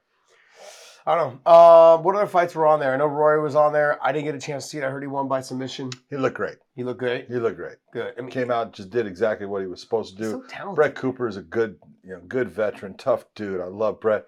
I don't know. Uh, what other fights were on there? I know Rory was on there. I didn't get a chance to see it. I heard he won by submission. he looked great He looked great. he looked great Good. I mean, came out just did exactly what he was supposed to do. so talented. Brett Cooper is a good, you know, good veteran, tough dude. I love Brett.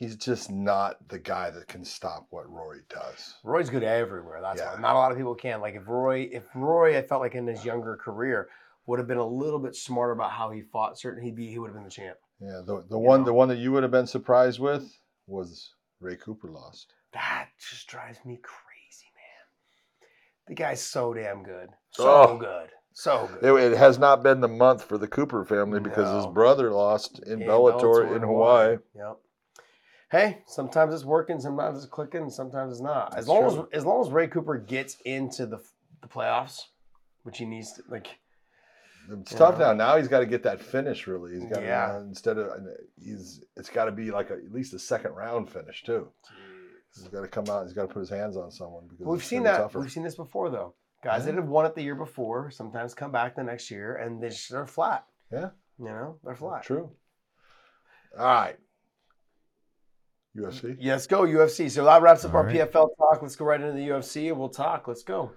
He's just not the guy that can stop what Rory does. Roy's good everywhere. That's Yeah. why not a lot of people can. Like if Roy, if Roy, I felt like in his younger career would have been a little bit smarter about how he fought. Certain he'd be, he would have been the champ. Yeah, the the one know. the one that you would have been surprised with was Ray Cooper lost. That just drives me crazy, man. The guy's so damn good. So Oh. good. So good. It, it has not been the month for the Cooper family because No. his brother lost in In Bellator, in Hawaii. Yep. Hey, sometimes it's working, sometimes it's clicking, sometimes it's not. That's As long true. as as long as Ray Cooper gets into the the playoffs, which he needs to like It's tough know? now. Now he's got to get that finish. Really, he's got Yeah. to instead of uh, he's it's got to be like a, at least a second round finish too. He's got to come out. He's got to put his hands on someone because We've seen that. tougher. We've seen this before, though. Guys Yeah. that have won it the year before sometimes come back the next year and they just, they're flat. Yeah. You know, they're flat. True. All right. UFC. Yeah, let's go UFC. So that wraps up All our right. PFL talk. Let's go right into the UFC and we'll talk. Let's go.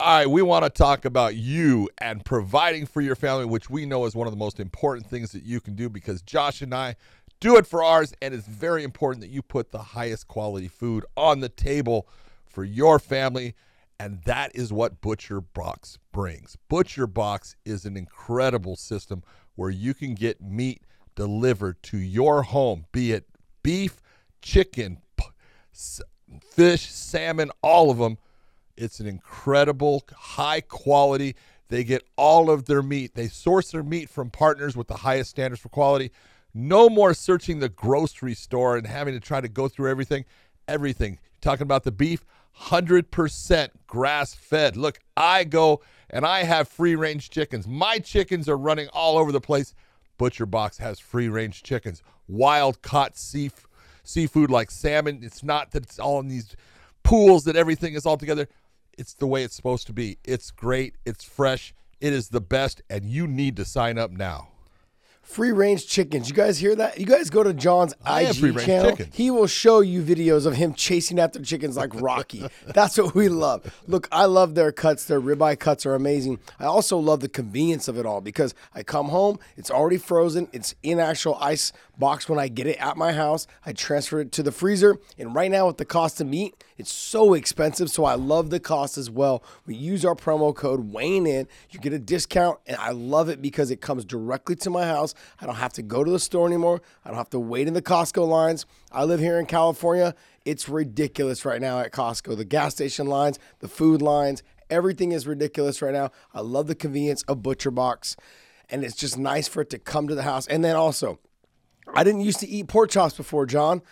All right, we want to talk about you and providing for your family, which we know is one of the most important things that you can do because Josh and I do it for ours, and it's very important that you put the highest quality food on the table for your family, and that is what Butcher Box brings. Butcher Box is an incredible system where you can get meat delivered to your home, be it beef, chicken, fish, salmon, all of them. It's an incredible, high quality. They get all of their meat. They source their meat from partners with the highest standards for quality. No more searching the grocery store and having to try to go through everything. Everything. Talking about the beef, 100% grass fed. Look, I go and I have free range chickens. My chickens are running all over the place. Butcher Box has free range chickens, wild caught sea, seafood like salmon. It's not that it's all in these pools that everything is all together. It's the way it's supposed to be. It's great. It's fresh. It is the best, and you need to sign up now. Free range chickens. You guys hear that? You guys go to John's IG channel. chickens. He will show you videos of him chasing after chickens like Rocky. (laughs) That's what we love. Look, I love their cuts. Their ribeye cuts are amazing. I also love the convenience of it all because I come home, it's already frozen. It's in actual ice box when I get it at my house. I transfer it to the freezer, and right now with the cost of meat, it's so expensive. So I love the cost as well. We use our promo code weighing in. You get a discount, and I love it because it comes directly to my house. I don't have to go to the store anymore. I don't have to wait in the Costco lines. I live here in California. It's ridiculous right now at Costco. The gas station lines, the food lines, everything is ridiculous right now. I love the convenience of Butcher Box, and it's just nice for it to come to the house. And then also, I didn't used to eat pork chops before, John.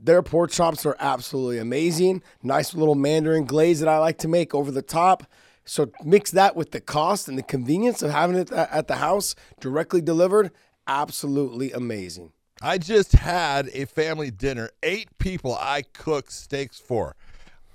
Their pork chops are absolutely amazing. Nice little mandarin glaze that I like to make over the top. So mix that with the cost and the convenience of having it at the house directly delivered. Absolutely amazing. I just had a family dinner, eight people I cook steaks for.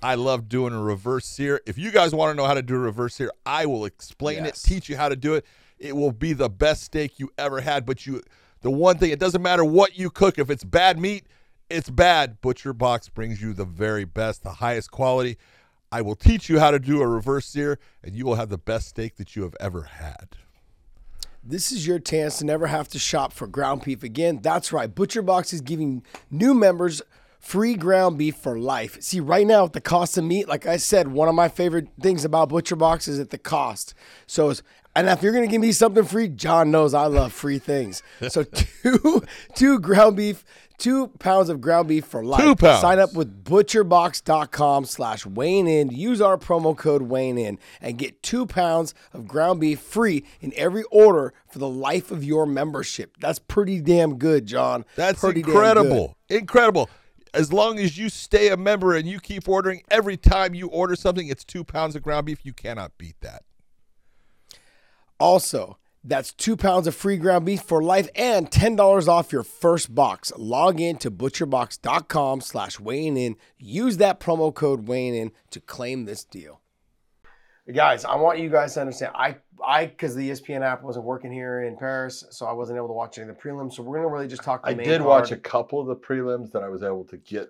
I love doing a reverse sear. If you guys want to know how to do a reverse sear, I will explain Yes. it, teach you how to do it. It will be the best steak you ever had. But you, the one thing, it doesn't matter what you cook. If it's bad meat, it's bad. Butcher Box brings you the very best, the highest quality. I will teach you how to do a reverse sear, and you will have the best steak that you have ever had. This is your chance to never have to shop for ground beef again. That's right. Butcher Box is giving new members free ground beef for life. See, right now, at the cost of meat, like I said, one of my favorite things about Butcher Box is at the cost. So, it's, and if you're gonna give me something free, John knows I love free things. So, (laughs) two two ground beef, two pounds of ground beef for life. Two pounds. Sign up with butcherbox.com slash weighing in. Use our promo code weighing in and get two pounds of ground beef free in every order for the life of your membership. That's pretty damn good, John. That's pretty damn incredible. Incredible. As long as you stay a member and you keep ordering, every time you order something, it's two pounds of ground beef. You cannot beat that. Also, that's two pounds of free ground beef for life and $10 off your first box. Log in to butcherbox.com slash weighing in. Use that promo code weighing in to claim this deal. Guys, I want you guys to understand. I, I, because the ESPN app wasn't working here in Paris, so I wasn't able to watch any of the prelims. So we're gonna really just talk. The I main did watch a couple of the prelims that I was able to get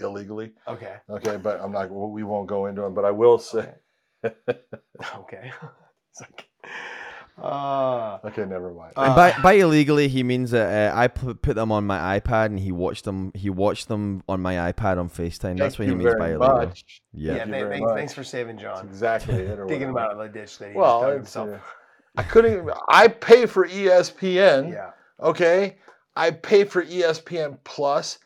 illegally. Okay. Okay, but I'm not. We won't go into them. But I will say. Okay. (laughs) It's like, uh, Okay, never mind. Uh, and by, by illegally, he means that uh, I put, put them on my iPad and he watched them. He watched them on my iPad on FaceTime. That's what he means by illegal. much. Yeah. yeah. Thank thank- thanks, much. thanks for saving That's John. exactly it. or Digging him whatever. out of the ditch that he Well, just dug himself. uh, I couldn't. I pay for ESPN. yeah. Okay, I pay for ESPN Plus.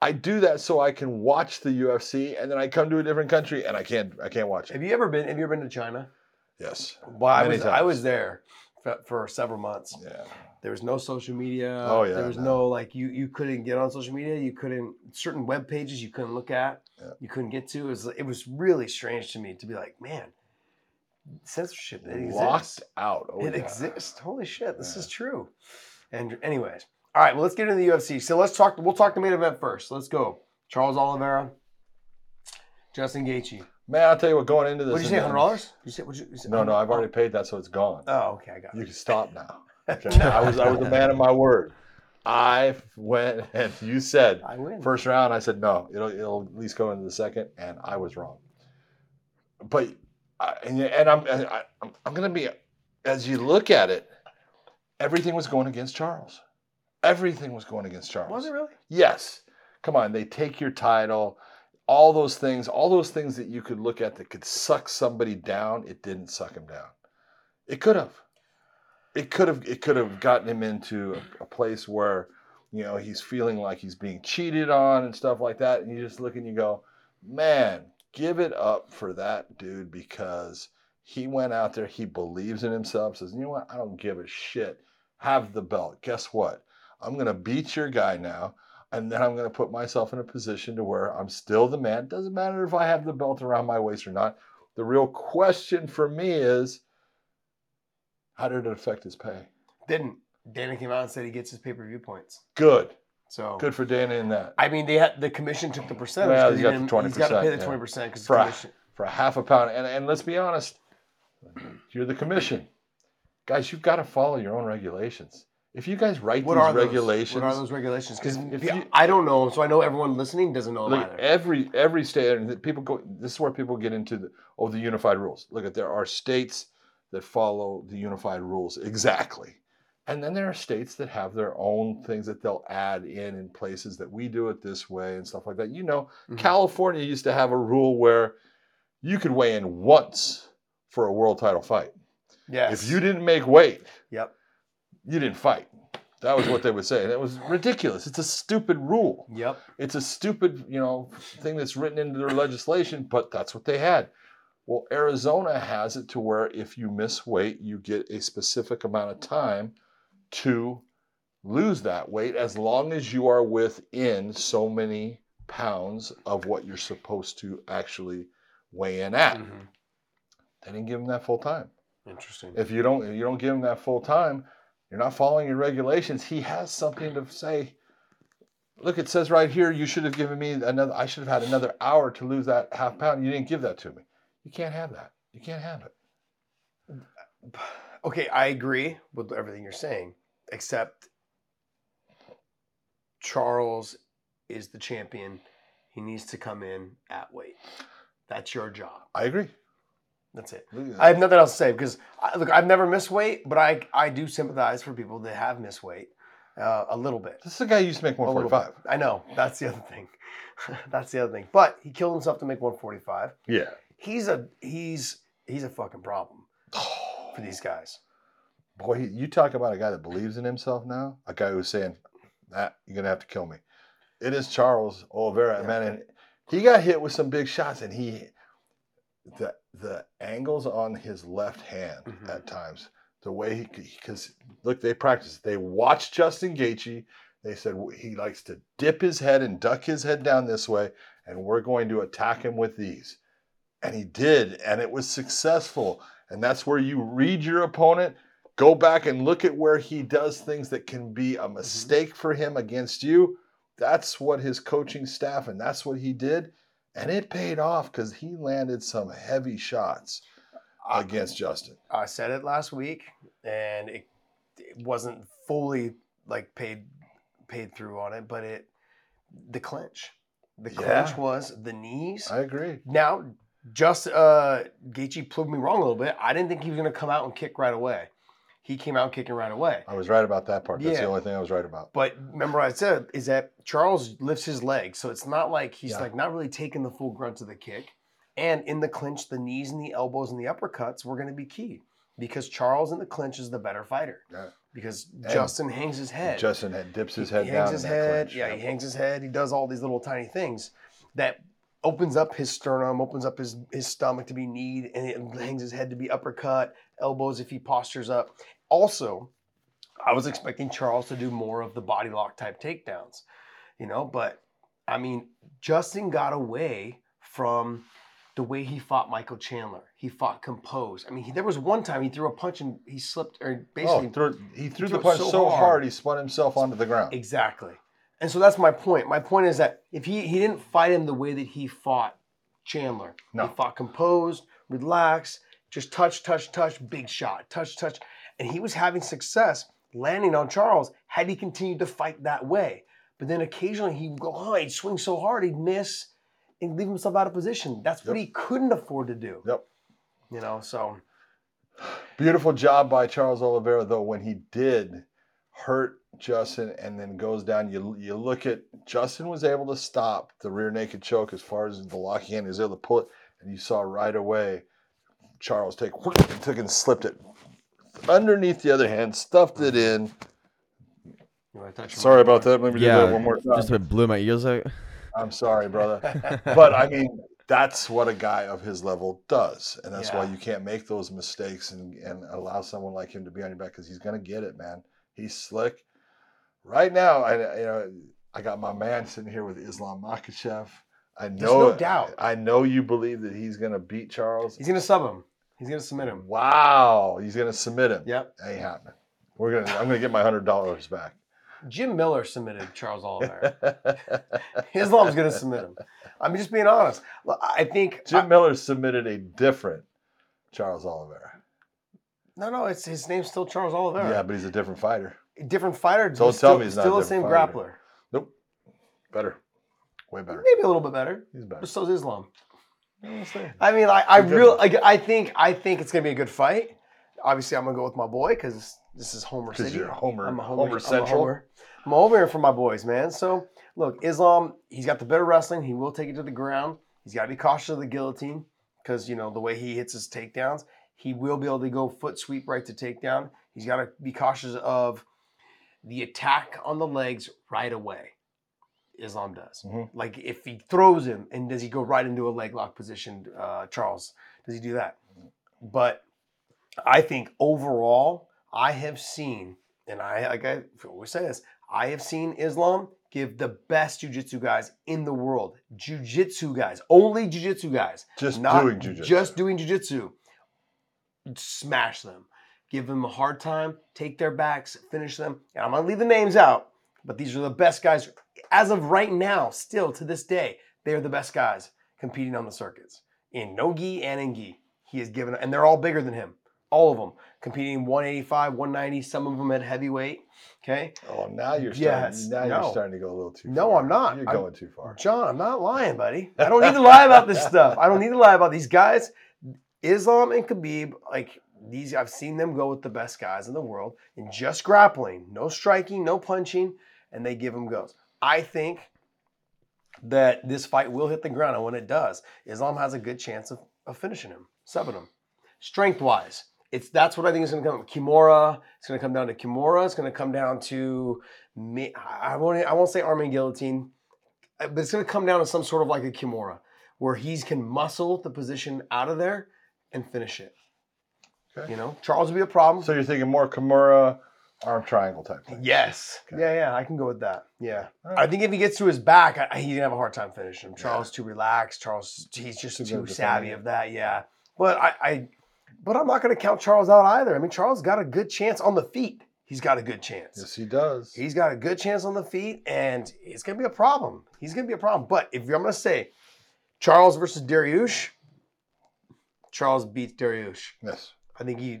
I do that so I can watch the UFC, and then I come to a different country and I can't. I can't watch it. Have you ever been? Have you ever been to China? Yes. Well, I Many was. I was there for, for several months. Yeah. There was no social media. Oh, yeah, There was no. no like you. You couldn't get on social media. You couldn't certain web pages you couldn't look at. Yeah. You couldn't get to. It was. It was really strange to me to be like, man, censorship. It exists. Locked out. Oh, it yeah. exists. Holy shit, this Yeah. is true. And anyways, all right. Well, let's get into the UFC. So let's talk. We'll talk the main event first. Let's go. Charles Oliveira, Justin Gaethje. Man, I'll tell you what. Going into this, What did you say? hundred dollars? You said? What'd you, you said No, no, I've already paid that, so it's gone. Oh, okay, I got You can stop now. (laughs) Okay. I was I was a man of my word. I went and you said I win. first round. I said no. It'll it'll at least go into the second, and I was wrong. But I, and, and I'm and I, I'm I'm gonna be as you look at it, everything was going against Charles. Everything was going against Charles. Was it really? Yes. Come on, they take your title, all those things, all those things that you could look at that could suck somebody down, it didn't suck him down. It could have. It could have it could have gotten him into a, a place where, you know, he's feeling like he's being cheated on and stuff like that. And you just look and you go, man, give it up for that dude because he went out there, he believes in himself, says, you know what, I don't give a shit. Have the belt. Guess what? I'm gonna beat your guy now and then I'm going to put myself in a position to where I'm still the man. Doesn't matter if I have the belt around my waist or not. The real question for me is, how did it affect his pay? Didn't. Dana came out and said he gets his pay per view points. Good, So good for Dana in that. I mean, they had the commission took the percentage. Well, he's he got the didn't- He's got to pay the yeah. twenty percent because For a-. For a half a pound, and and let's be honest, you're the commission, guys. You've got to follow your own regulations. If you guys write What these are those? regulations, What are those regulations? Because If you- I don't know, so I know everyone listening doesn't know either. every every state, and people go. This is where people get into the oh the unified rules. Look at there are states that follow the unified rules exactly, and then there are states that have their own things that they'll add in in places that we do it this way and stuff like that. You know, Mhm. California used to have a rule where you could weigh in once for a world title fight. Yes. If you didn't make weight, Yep. You didn't fight. That was what they would say, and it was ridiculous. It's a stupid rule Yep. it's a stupid, you know, thing that's written into their legislation, but that's what they had. Well, Arizona has it to where if you miss weight, you get a specific amount of time to lose that weight as long as you are within so many pounds of what you're supposed to actually weigh in at. Mhm. They didn't give him that full time. Interesting. If you don't, if you don't give him that full time, you're not following your regulations. He has something to say. Look, it says right here, you should have given me another. I should have had another hour to lose that half pound. You didn't give that to me. You can't have that. You can't have it. Okay, I agree with everything you're saying, except Charles is the champion. He needs to come in at weight. That's your job. I agree. That's it. I have nothing else to say because I, look, I've never missed weight, but I I do sympathize for people that have missed weight uh, a little bit. This is a guy who used to make A little 145. I know that's the other thing. (laughs) that's the other thing. But he killed himself to make 145. Yeah. He's a he's he's a fucking problem (sighs) for these guys. Boy, you talk about a guy that believes in himself now. A guy who's saying, "That you're gonna have to kill me." It is Charles Oliveira, Yeah. man, and he got hit with some big shots, and he the the angles on his left hand Mhm. at times, the way he because look, they practice. They watched Justin Gaethje. They said he likes to dip his head and duck his head down this way, and we're going to attack him with these. And he did, and it was successful. And that's where you read your opponent, go back and look at where he does things that can be a mistake for him against you. That's what his coaching staff and that's what he did. And it paid off because he landed some heavy shots against Justin. I said it last week, and it, it wasn't fully like paid paid through on it, but it the clinch, the clinch Yeah. was the knees. I agree. now, just uh, Gaethje proved me wrong a little bit. I didn't think he was going to come out and kick right away. He came out kicking right away. I was right about that part. That's Yeah. the only thing I was right about. But remember, what I said is that Charles lifts his leg, so it's not like he's Yeah. like not really taking the full grunt of the kick. And in the clinch, the knees and the elbows and the uppercuts were going to be key because Charles in the clinch is the better fighter. Yeah. Because Justin hangs his head. Justin had dips his head he down. hangs his head. Yeah, he hangs his head. He does all these little tiny things that opens up his sternum, opens up his his stomach to be kneed, and it hangs his head to be uppercut, elbows if he postures up. Also, I was expecting Charles to do more of the body lock type takedowns, you know, but I mean, Justin got away from the way he fought Michael Chandler. He fought composed. I mean, he, there was one time he threw a punch and he slipped, or basically Oh, threw, he threw threw the punch so so, hard. hard. he spun himself onto the ground. Exactly. And so that's my point. My point is that if he he didn't fight him the way that he fought Chandler, No. he fought composed, relaxed, just touch, touch, touch, big shot, touch, touch, and he was having success landing on Charles had he continued to fight that way. But then occasionally he'd go, oh, he'd swing so hard he'd miss and leave himself out of position. That's what Yep. he couldn't afford to do. Yep. You know, so Beautiful job by Charles Oliveira, though, when he did hurt Justin and then goes down. You you look at Justin was able to stop the rear naked choke as far as the locking in. He was able to pull it, and you saw right away Charles take took and slipped it underneath the other hand, stuffed it in. you want to touch him Sorry about that. Let me do that one more time. just about blew my ears out. I'm sorry, brother. (laughs) but I mean, that's what a guy of his level does, and that's why you can't make those mistakes and, and allow someone like him to be on your back because he's gonna get it, man. He's slick. Right now, I you know I got my man sitting here with Islam Makhachev. I know, no doubt. I, know you believe that he's gonna beat Charles. He's gonna sub him. He's gonna submit him. Wow, he's gonna submit him. Yep. ain't happening. We're gonna. I'm gonna get my hundred dollars back. Jim Miller submitted Charles Oliveira. (laughs) (laughs) Islam's to submit him. I'm just being honest. I think Jim Miller submitted a different Charles Oliveira. no, no. It's his name's still Charles Oliveira. Yeah, but he's a different fighter. different fighter. Don't but still, tell me he's not a still the same different grappler. Nope. Better. Way better. Maybe a little bit better, He's better. but is Islam. I mean, I, I really, like, I think, I think it's going to be a good fight. Obviously, I'm going to go with my boy because this is Homer City. you're Homer- I'm a Homer I'm a Central. Homer. I'm over here for my boys, man. So look, Islam, he's got the better wrestling. He will take it to the ground. He's got to be cautious of the guillotine because you know the way he hits his takedowns. He will be able to go foot sweep right to takedown. He's got to be cautious of the attack on the legs right away. Islam does. Mhm. Like if he throws him and does he go right into a leg lock position? Uh, Charles, does he do that? But I think overall, I have seen, and I like I always say this, I have seen Islam give the best jujitsu guys in the world, jujitsu guys, only jujitsu guys, Just not doing jujitsu. just doing jujitsu, smash them, give them a hard time, take their backs, finish them. And I'm gonna leave the names out, but these are the best guys as of right now. Still to this day, they are the best guys competing on the circuits in no gi and in gi. He has given, and they're all bigger than him. All of them competing 185, 190. Some of them at heavyweight. Okay, Oh, now you're starting. Yes, now no. you're starting to go a little too. No, far. I'm not. You're I'm- going too far. John, I'm not lying, buddy. I don't need to lie about this (laughs) stuff. I don't need to lie about these guys. Islam and Khabib, like these, I've seen them go with the best guys in the world in just grappling, no striking, no punching, and they give them goes. I think that this fight will hit the ground, and when it does, Islam has a good chance of, of finishing him, subbing him. Strength wise, it's that's what I think is going to come. Kimura, it's going to come down to Kimura. It's going to come down to me. I won't. I won't say arm and guillotine, uh, but it's going to come down to some sort of like a Kimura, where he's can muscle the position out of there and finish it. Okay. You know, Charles would be a problem. So you're thinking more Kimura, arm triangle type thing. Yes. Okay. Yeah, yeah, I can go with that. Yeah. All right. I think if he gets to his back, I, he's gonna have a hard time finishing him. Charles too relaxed. Charles, he's just Too good too savvy of that. Yeah. But I, I, but I'm not gonna count Charles out either. I mean, Charles got a good chance on the feet. He's got a good chance. Yes, he does. He's got a good chance on the feet, and it's gonna be a problem. He's gonna be a problem. But if I'm gonna say Charles versus Dariush, Charles beats Dariush. yes. I think he.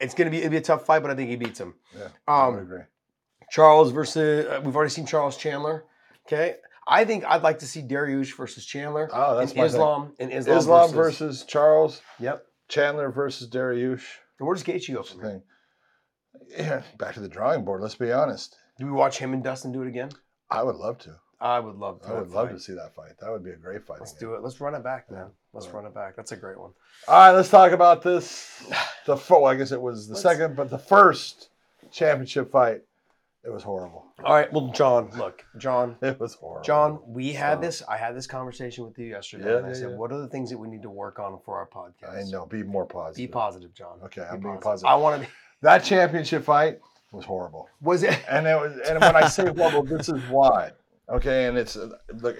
It's gonna be it'll be a tough fight, but I think he beats him. Yeah. I would Um, agree. Charles versus uh, we've already seen Charles Chandler. Okay, I think I'd like to see Dariush versus Chandler. Oh, that's in my Islam and Islam, Islam versus, versus, Charles. Yep. Chandler versus Dariush. And where does Gaethje go from? Thing. Yeah, back to the drawing board. Let's be honest. Do we watch him and Dustin do it again? I would love to. I would love to. I would love to see that fight. That would be a great fight. Let's again. do it. Let's run it back, man. Let's Yeah. run it back. That's a great one. All right, let's talk about this. (sighs) (sighs) The fir- well, I guess it was the Let's- second, but the first championship fight. It was horrible. All right. Well, John, look, John, (laughs) It was horrible. John, we had Stop. this. I had this conversation with you yesterday, Yeah, and I yeah, said, yeah. "What are the things that we need to work on for our podcast?" I know. Be more positive. Be positive, John. Okay, Be I'm being positive. positive. I want to. (laughs) That championship fight was horrible. Was it? And it was, and when I say (laughs) horrible, this is why. Okay, and it's uh, look,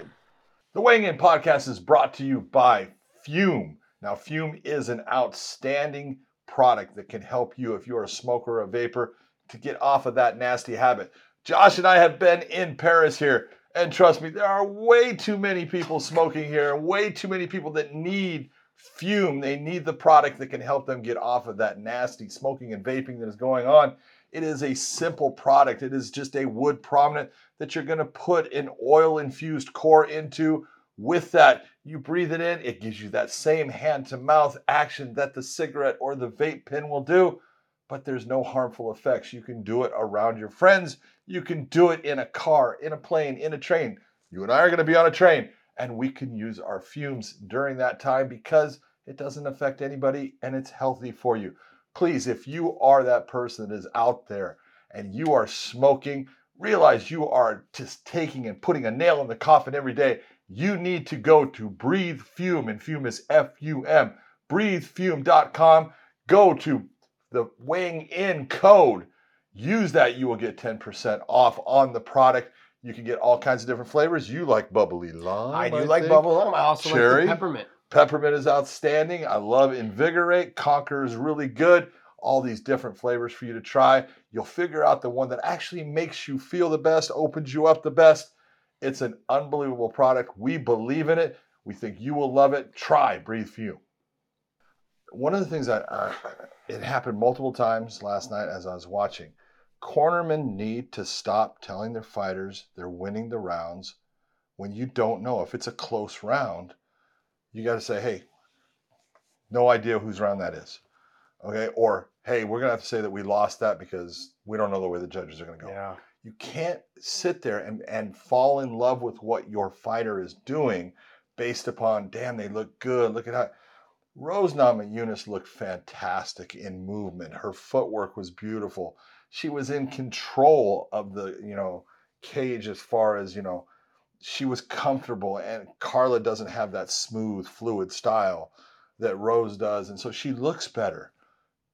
the Weighing In podcast is brought to you by Fume. Now, Fume is an outstanding product that can help you if you're a smoker or a vapor to get off of that nasty habit. Josh and I have been in Paris here, and trust me, there are way too many people smoking here, way too many people that need Fume. They need the product that can help them get off of that nasty smoking and vaping that is going on. It is a simple product. It is just a wood prominent that you're going to put an oil infused core into. With that, you breathe it in, it gives you that same hand to mouth action that the cigarette or the vape pen will do, but there's no harmful effects. You can do it around your friends, you can do it in a car, in a plane, in a train. You and I are going to be on a train, and we can use our fumes during that time because it doesn't affect anybody and it's healthy for you. Please, if you are that person that is out there and you are smoking, realize you are just taking and putting a nail in the coffin every day. You need to go to Breathe Fume, and Fume is F U M, breathefume.com. Go to the weighing in code. Use that, you will get 10% off on the product. You can get all kinds of different flavors. You like bubbly lime. I do like think. bubble gum. I also Cherry? like peppermint. Peppermint is outstanding. I love Invigorate. Conquer is really good. All these different flavors for you to try. You'll figure out the one that actually makes you feel the best, opens you up the best. It's an unbelievable product. We believe in it. We think you will love it. Try Breathe Fume. One of the things that uh, it happened multiple times last night as I was watching. Cornermen need to stop telling their fighters they're winning the rounds when you don't know if it's a close round you got to say, hey, no idea whose round that is. Okay. Or, hey, we're going to have to say that we lost that because we don't know the way the judges are going to go. Yeah. You can't sit there and, and fall in love with what your fighter is doing based upon, damn, they look good. Look at how. Rose Namajunas looked fantastic in movement. Her footwork was beautiful. She was in control of the, you know, cage as far as, you know, she was comfortable and Carla doesn't have that smooth fluid style that Rose does and so she looks better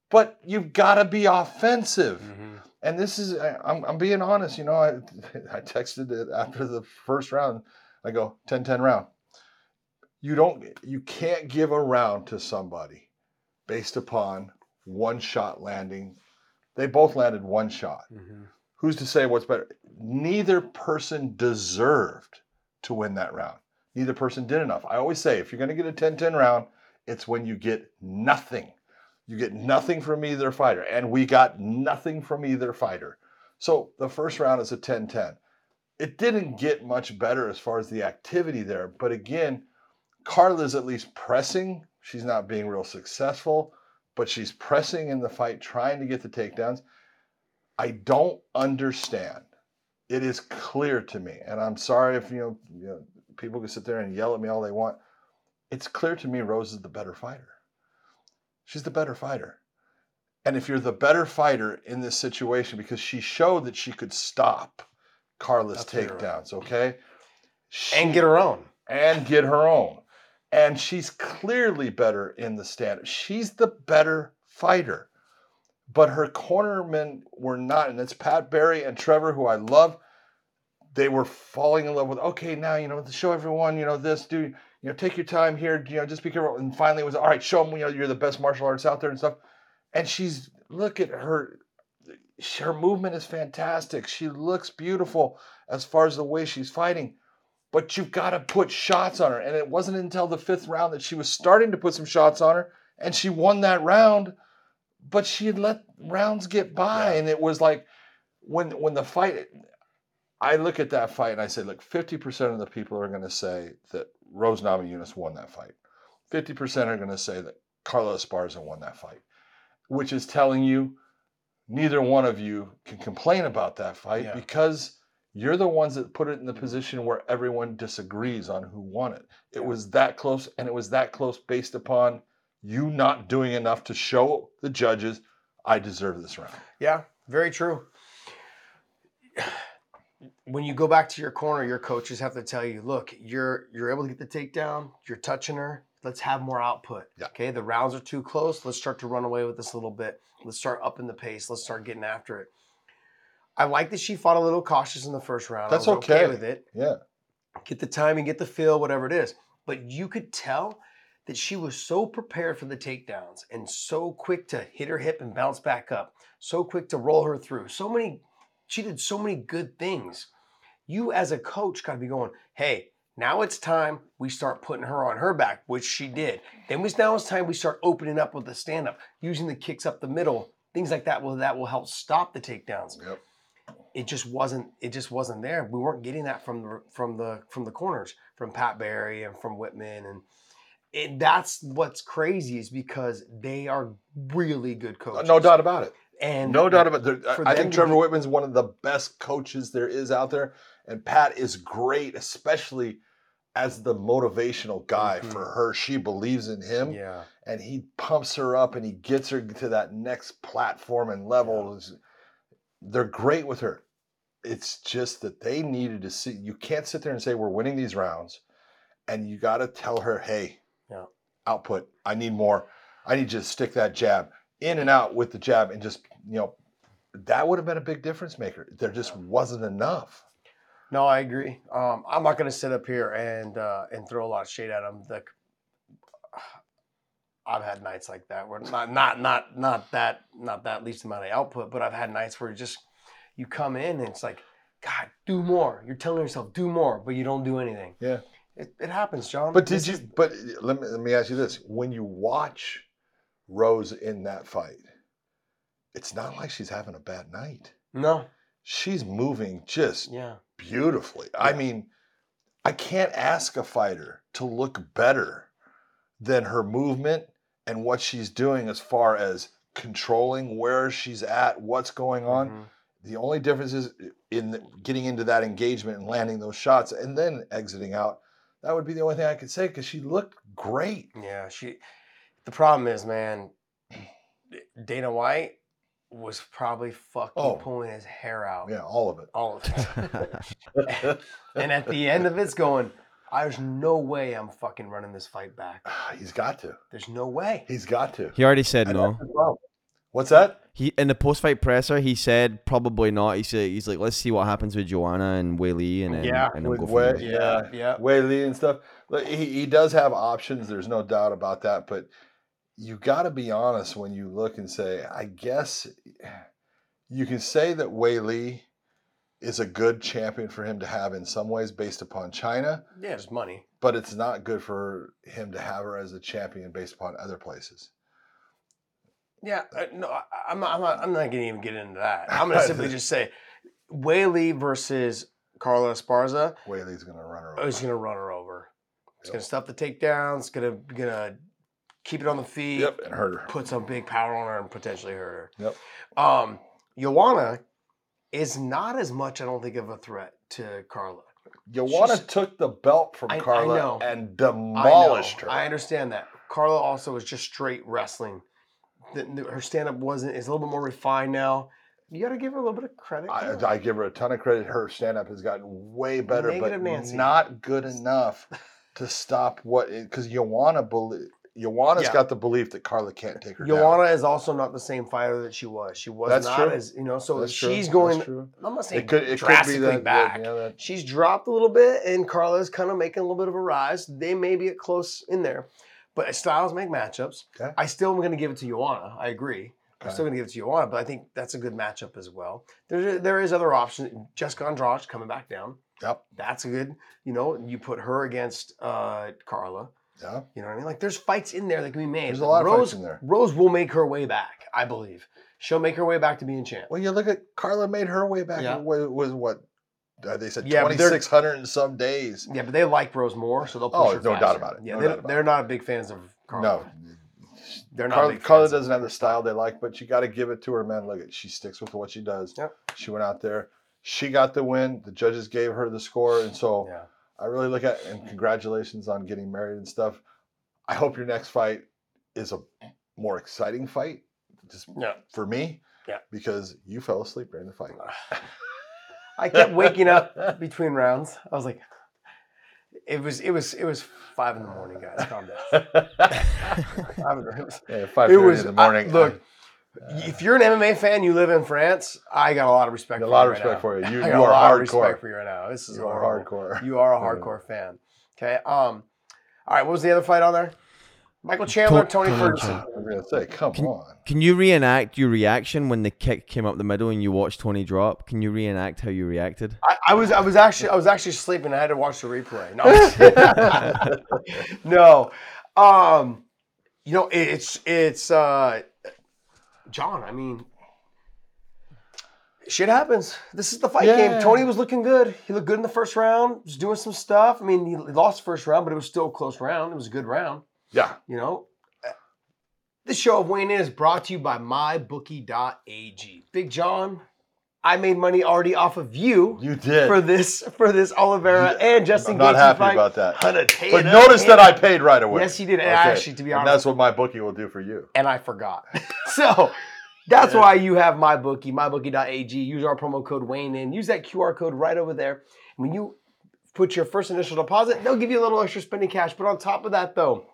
but you've got to be offensive. Mhm. And this is, I- I'm, I'm being honest. You know, I, (laughs) I texted it after the first round. I go 10 10 round. You don't, you can't give a round to somebody based upon one shot landing. They both landed one shot. Mhm. Who's to say what's better? Neither person deserved to win that round. Neither person did enough. I always say if you're going to get a 10 10 round, it's when you get nothing. You get nothing from either fighter. And we got nothing from either fighter. So the first round is a 10 10. It didn't get much better as far as the activity there. But again, Carla's at least pressing. She's not being real successful, but she's pressing in the fight, trying to get the takedowns. I don't understand. It is clear to me, and I'm sorry if you know, you know people can sit there and yell at me all they want. It's clear to me Rose is the better fighter. She's the better fighter. And if you're the better fighter in this situation, because she showed that she could stop Carla's That's takedowns, okay? And get her own. and get her own. And she's clearly better in the stand. She's the better fighter. But her cornermen were not, and it's Pat Barry and Trevor, who I love. They were falling in love with, okay, now, you know, to show everyone, you know, this, do, you know, take your time here, you know, just be careful. And finally it was, all right, show them, you know, you're the best martial arts out there and stuff. And she's, look at her, her movement is fantastic. She looks beautiful as far as the way she's fighting but you've got to put shots on her. And it wasn't until the fifth round that she was starting to put some shots on her, and she won that round. But she had let rounds get by, Yeah. and it was like when when the fight. I look at that fight and I say, look, fifty percent of the people are going to say that Rose Namajunas won that fight. Fifty percent are going to say that Carlos Esparza won that fight, which is telling you neither one of you can complain about that fight Yeah. because you're the ones that put it in the mm-hmm. position where everyone disagrees on who won it. It Yeah. was that close, and it was that close based upon you not doing enough to show the judges, I deserve this round. Yeah, very true. When you go back to your corner, your coaches have to tell you, look, you're you're able to get the takedown, you're touching her. Let's have more output. Yeah. Okay, the rounds are too close. Let's start to run away with this a little bit. Let's start upping the pace. Let's start getting after it. I like that she fought a little cautious in the first round. That's okay okay. with it. Yeah. Get the timing, get the feel, whatever it is. But you could tell that she was so prepared for the takedowns and so quick to hit her hip and bounce back up, so quick to roll her through. So many, she did so many good things. You as a coach got to be going, hey, now it's time we start putting her on her back, which she did. Then was now it's time we start opening up with the stand up, using the kicks up the middle, things like that. Will that will help stop the takedowns Yep. it just wasn't it just wasn't there. We weren't getting that from the from the from the corners, from Pat Barry and from Wittman and it, that's what's crazy is because they are really good coaches. No doubt about it. And No doubt about it. I think Trevor Wittman's one of the best coaches there is out there. And Pat is great, especially as the motivational guy Mhm. for her. She believes in him. Yeah. and he pumps her up and he gets her to that next platform and level. They're great with her. It's just that they needed to see. You can't sit there and say we're winning these rounds, and you got to tell her, hey, Yeah. output. I need more. I need you to stick that jab in and out with the jab, and just you know, that would have been a big difference maker. There just wasn't enough. No, I agree. Um, I'm not going to sit up here and uh, and throw a lot of shade at them. The, (sighs) I've had nights like that where not not not not that not that least amount of output, but I've had nights where just you come in and it's like, God, do more. You're telling yourself do more, but you don't do anything. Yeah. It, it happens, John. But did This you? But let me let me ask you this: When you watch Rose in that fight, it's not like she's having a bad night. no. She's moving just Yeah. beautifully. I mean, I can't ask a fighter to look better than her movement and what she's doing as far as controlling where she's at, what's going on. Mhm. The only difference is in the- getting into that engagement and landing those shots and then exiting out. That would be the only thing I could say because she looked great. Yeah. She. The problem is, man. Dana White was probably fucking Oh. pulling his hair out. Yeah, all of it. All of it. (laughs) (laughs) and at the end of it's going, there's no way I'm fucking running this fight back. Ah, he's got to. There's no way. He's got to. he already said And no. that's the problem. What's that? He in the post fight presser, he said probably not. He said he's like, let's see what happens with Joanna and Weili, and then Yeah, and then With go from Wei, there. yeah, yeah. Weili and stuff. Look, He he does have options. There's no doubt about that. But you got to be honest when you look and say, I guess you can say that Weili is a good champion for him to have in some ways based upon China, Yeah, it's money. but it's not good for him to have her as a champion based upon other places. Yeah, uh, no, I, I'm not. I'm not. I'm not gonna even get into that. I'm gonna simply (laughs) just say, Weili versus Carla Esparza Weili's going to run her over. He's gonna run her over. It's Yep. gonna stop the takedowns. Gonna gonna keep it on the feet. Yep, and hurt her. Put some big power on her and potentially hurt her. Yep. Um, Joanna is not as much. I don't think of a threat to Carla. Joanna She's- took the belt from I- I Carla know. and demolished know. her. I understand that. Carla also was just straight wrestling. The- the- her stand up wasn't is a little bit more refined now. You got to give her a little bit of credit. I, I give her a ton of credit. Her stand up has gotten way better, Negative but Nancy. not good enough (laughs) to stop what because Joanna believe. Joanna's Yeah. got the belief that Carla can't take her down. Joanna is also not the same fighter that she was. She was That's not true. as you know. So That's she's That's going. true. I'm not saying It could it could be drastically that back. Yeah, that, She's dropped a little bit, and Carla's kind of making a little bit of a rise. They may be close in there, but styles make matchups. Okay. I still am going to give it to Joanna. I agree. I'm still going to give it to Joanna, but I think that's a good matchup as well. There, there is other options. Jessica Andrade coming back down. Yep. That's a good. You know, you put her against uh, Carla. Yeah. You know what I mean? Like there's fights in there that can be made. There's a lot of Rose, fights in there. Rose will make her way back, I believe. She'll make her way back to being champ. Well, you look at Carla made her way back. Yeah. Was, was what uh, they said Yeah, but twenty they're- six hundred and some days. Yeah, but they like Rose more, so they'll push Oh, her no doubt about it. Yeah, No they're, about they're not big fans of Carla. No, they're not. Carla, Carla doesn't have the style they like, but you got to give it to her, man. Look at she sticks with what she does. Yep. She went out there. She got the win. The judges gave her the score, and so Yeah. I really look at and congratulations on getting married and stuff. I hope your next fight is a more exciting fight, just Yeah. for me. Yeah. Because you fell asleep during the fight. (laughs) I kept waking up (laughs) between rounds. I was like, it was it was it was five in the morning, guys. Calm down. (laughs) Five in the- it yeah, five It was in the morning. I- look, if you're an MMA fan, you live in France. I got a lot of respect. a for lot you of respect now. for you. You, (laughs) I you got a lot are of respect hardcore. for you right now. This is You are horrible. hardcore. You are a Yeah. hardcore fan. Okay. Um. All right. What was the other fight on there? Michael Chandler, Tony Tony Ferguson. I was gonna say, come Can- on. Can you reenact your reaction when the kick came up the middle and you watched Tony drop? Can you reenact how you reacted? I, I was I was actually I was actually sleeping. I had to watch the replay. No, (laughs) (laughs) no. Um, you know it- it's it's uh, John. I mean, shit happens. This is the fight Yeah. game. Tony was looking good. He looked good in the first round. Was doing some stuff. I mean, he lost the first round, but it was still a close round. It was a good round. Yeah. You know. This show of Weighing In is brought to you by MyBookie.ag. Big John, I made money already off of you You did. for this for this Oliveira and Justin I'm not Gaethje happy fight. about that. But notice that I paid right away. Yes, he did. And Actually, to be and honest, that's what MyBookie will do for you. and I forgot. (laughs) (laughs) so that's Yeah. why you have MyBookie, mybookie.ag. Use our promo code weighing in. Use that QR code right over there. When you put your first initial deposit, they'll give you a little extra spending cash. But on top of that, though,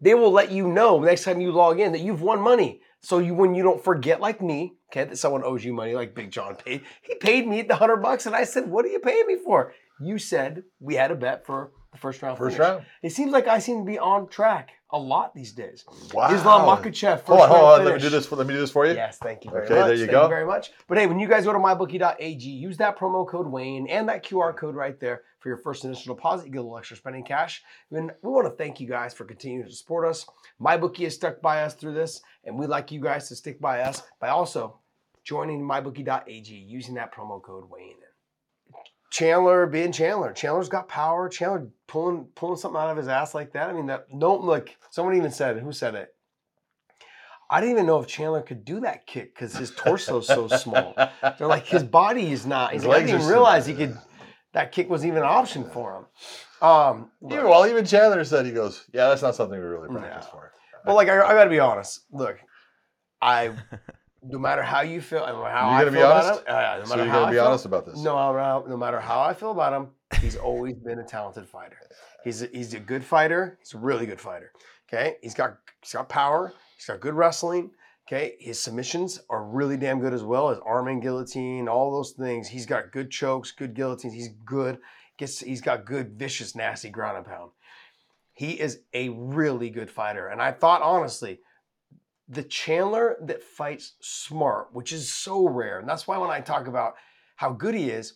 they will let you know next time you log in that you've won money. So you when you don't forget like me, okay, that someone owes you money like Big John paid. He paid me the hundred bucks, and I said, "What are you paying me for?" You said we had a bet for the first round. First finish. round. It seems like I seem to be on track a lot these days. Wow. Islam Makhachev. First Hold on, hold on. Let me do this. For, let me do this for you. Yes, thank you very Okay, much. there you thank go. you very much. But hey, when you guys go to mybookie.ag, use that promo code weighing in that QR code right there for your first initial deposit. You get a little extra spending cash. And we want to thank you guys for continuing to support us. MyBookie has stuck by us through this, and we'd like you guys to stick by us by also joining mybookie.ag using that promo code Wayne. Chandler being Chandler. Chandler's got power. Chandler pulling pulling something out of his ass like that. I mean, that no like someone even said who said it. I didn't even know if Chandler could do that kick because his torso's so small. They're like his body is not. He's His like, I didn't even realize he could. That kick was even an option for him. Um, Even, well, even Chandler said he goes, "Yeah, that's not something we really No. practice for." but like I, I got to be honest. Look, I (laughs) no matter how you feel, no matter how You I feel about him, uh, no So matter you're how gonna I be feel- honest about this. No, no, no matter how I feel about him, he's always been a talented fighter. He's a, he's a good fighter. He's a really good fighter. Okay, he's got he's got power. He's got good wrestling. Okay, his submissions are really damn good as well as arm and guillotine, all those things. He's got good chokes, good guillotines. He's good. Gets he's got good, vicious, nasty ground and pound. He is a really good fighter, and I thought honestly, the Chandler that fights smart, which is so rare, and that's why when I talk about how good he is,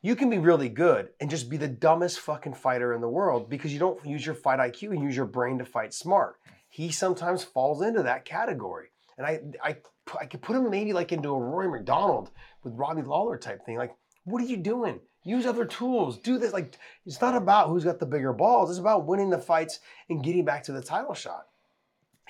you can be really good and just be the dumbest fucking fighter in the world because you don't use your fight IQ and use your brain to fight smart. He sometimes falls into that category. And I, I, I could put him maybe like into a Rory MacDonald with Robbie Lawler type thing. Like, what are you doing? Use other tools. Do this. Like, it's not about who's got the bigger balls. It's about winning the fights and getting back to the title shot.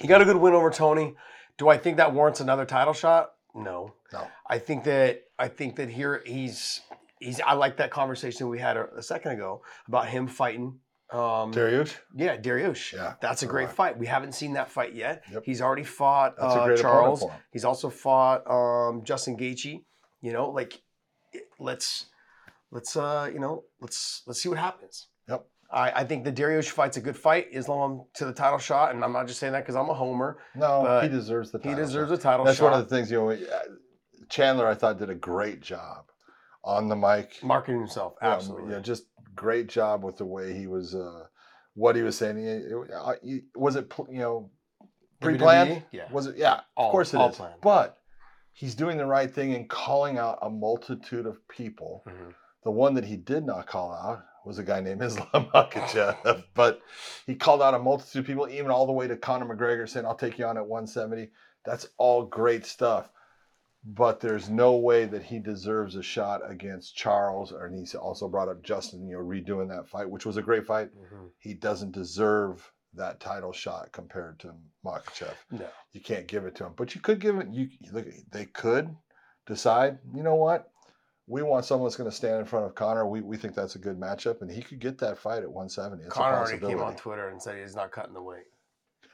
He got a good win over Tony. Do I think that warrants another title shot? No. No. I think that I think that here he's he's. I like that conversation we had a, a second ago about him fighting. Um, Dariush? yeah, Dariush. Yeah, that's a great right. fight. We haven't seen that fight yet. Yep. He's already fought uh, Charles. He's also fought um, Justin Gaethje. You know, like let's let's uh you know let's let's see what happens. Yep. I, I think the Dariush fight's a good fight, Islam to the title shot, and I'm not just saying that because I'm a homer. No, he deserves the title He deserves shot. a title That's shot. one of the things, you know, uh, Chandler, I thought, did a great job on the mic. marketing himself. Absolutely. Yeah, just great job with the way he was, uh, what he was saying. He, uh, he- was it, you know, pre planned? WWE? Yeah. Was it? Yeah, All- of course it is. planned. But he's doing the right thing and calling out a multitude of people. Mhm. The one that he did not call out was a guy named Islam (laughs) Makhachev, (sighs) but he called out a multitude of people, even all the way to Conor McGregor saying, "I'll take you on at 170." That's all great stuff, but there's no way that he deserves a shot against Charles. Or and he also brought up Justin, you know, redoing that fight, which was a great fight. Mhm. He doesn't deserve that title shot compared to Makhachev No. you can't give it to him. But you could give it. You look. They could decide. You know what? We want someone that's going to stand in front of Conor. We, we think that's a good matchup, and he could get that fight at 170. It's Conor already came on. Twitter and said he's not cutting the weight.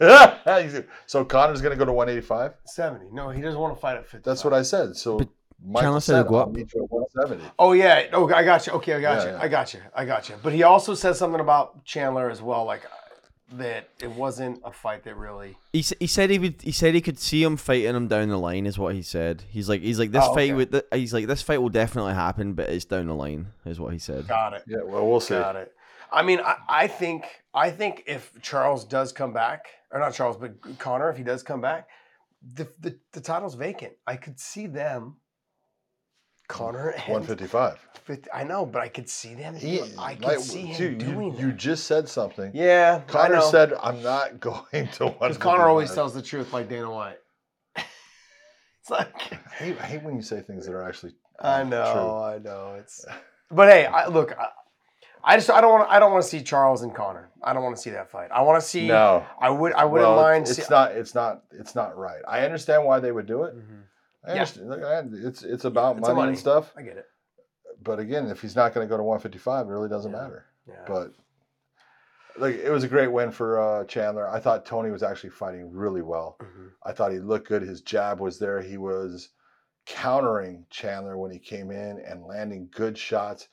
(laughs) so Conor's going to go to 185. 70. No, he doesn't want to fight at 50. That's what I said. So But Michael Chandler said said, go up. meet you at 170. Oh yeah. Oh, I got you. Okay, I got Yeah, you. yeah. I got you. I got you. But he also said something about Chandler as well, like that it wasn't a fight that really. He, he said he would. He said he could see him fighting him down the line. Is what he said. He's like he's like this Oh, fight okay. would. th- He's like this fight will definitely happen, but it's down the line. Is what he said. Got it. Yeah, well, we'll see. Got it. I mean, I, I think I think if Charles does come back, or not Charles, but Conor, if he does come back, the the, the title's vacant. I could see them. Conor and 155. I know, but I could see them. He, I could like, see him dude, you, doing you that. just said something. Yeah, I Conor know. said, "I'm not (laughs) going to 155." Because Conor always tells the truth, like Dana White. (laughs) it's like I hate, I hate when you say things that are actually. (laughs) I know, I know. It's but hey, I, look, I, I just I don't want I don't want to see Charles and Conor. I don't want to see that fight. I want to see. No, I would I wouldn't Well, mind. It's see- not. It's not. It's not right. I understand why they would do it. Mhm. I Yeah. understand. I, it's it's about It's money, money. and stuff. I get it. But again, if he's not going to go to 155, it really doesn't Yeah. matter. Yeah. But like, it was a great win for uh, Chandler. I thought Tony was actually fighting really well. Mhm. I thought he looked good. His jab was there. He was countering Chandler when he came in and landing good shots.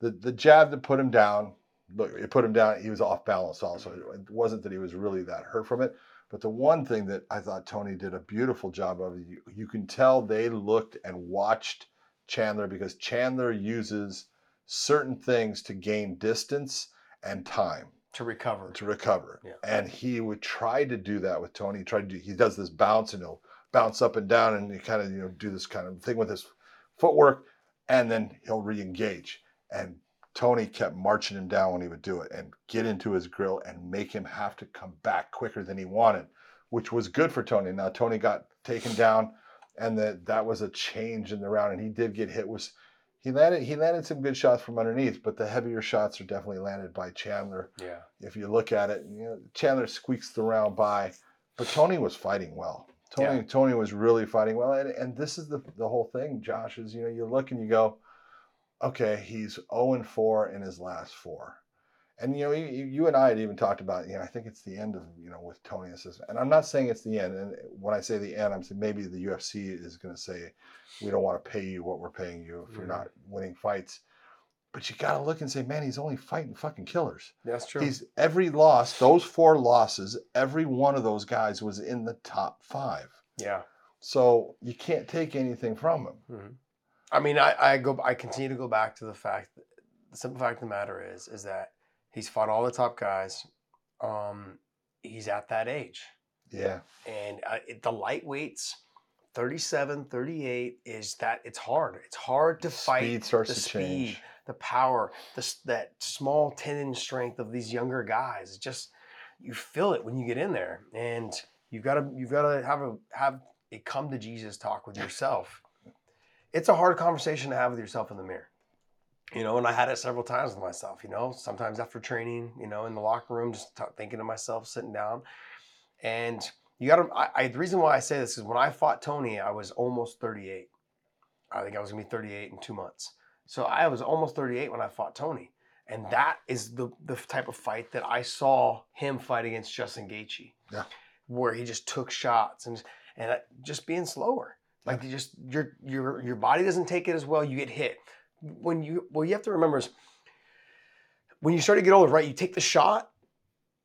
The the jab that put him down, look, it put him down. He was off balance also. It wasn't that he was really that hurt from it. But the one thing that I thought Tony did a beautiful job of, you, you can tell they looked and watched Chandler because Chandler uses certain things to gain distance and time to recover. to recover. Yeah. And he would try to do that with Tony. He tried to do, he does this bounce and he'll bounce up and down and he kind of, you know, do this kind of thing with his footwork and then he'll re-engage. And Tony kept marching him down when he would do it and get into his grill and make him have to come back quicker than he wanted, which was good for Tony. Now Tony got taken down and that that was a change in the round and he did get hit was he landed he landed some good shots from underneath, but the heavier shots are definitely landed by Chandler Yeah. if you look at it, you know, Chandler squeaks the round by, but Tony was fighting well. Tony Yeah. Tony was really fighting well, and, and this is the the whole thing. Josh is you know you look and you go, okay, he's zero and four in his last four, and you know you, you and I had even talked about you know I think it's the end of you know with Tony and this, and I'm not saying it's the end. And when I say the end, I'm saying maybe the UFC is going to say we don't want to pay you what we're paying you if you're Mhm. not winning fights. But you got to look and say, man, he's only fighting fucking killers. That's true. He's every loss, those four losses, every one of those guys was in the top five. yeah. So you can't take anything from him. Mhm. I mean, I, I go. I continue to go back to the fact. The simple fact of the matter is, is that he's fought all the top guys. Um, he's at that age, Yeah. and uh, it, the lightweights, 37, 38, is that it's hard. It's hard to fight Speed starts the to speed, change. the power, the, that small tendon strength of these younger guys. It's just you feel it when you get in there, and you've got to you've got to have a have a come to Jesus talk with yourself. It's a hard conversation to have with yourself in the mirror, you know. And I had it several times with myself, you know. Sometimes after training, you know, in the locker room, just t- thinking to myself, sitting down, and you got to. I, I the reason why I say this is when I fought Tony, I was almost 38. I think I was gonna be 38 in two months. So I was almost 38 when I fought Tony. And that is the, the type of fight that I saw him fight against Justin Gaethje. Yeah. Where he just took shots and and uh, just being slower. Like you just your your your body doesn't take it as well. You get hit. When you well, you have to remember is when you start to get older, right? You take the shot,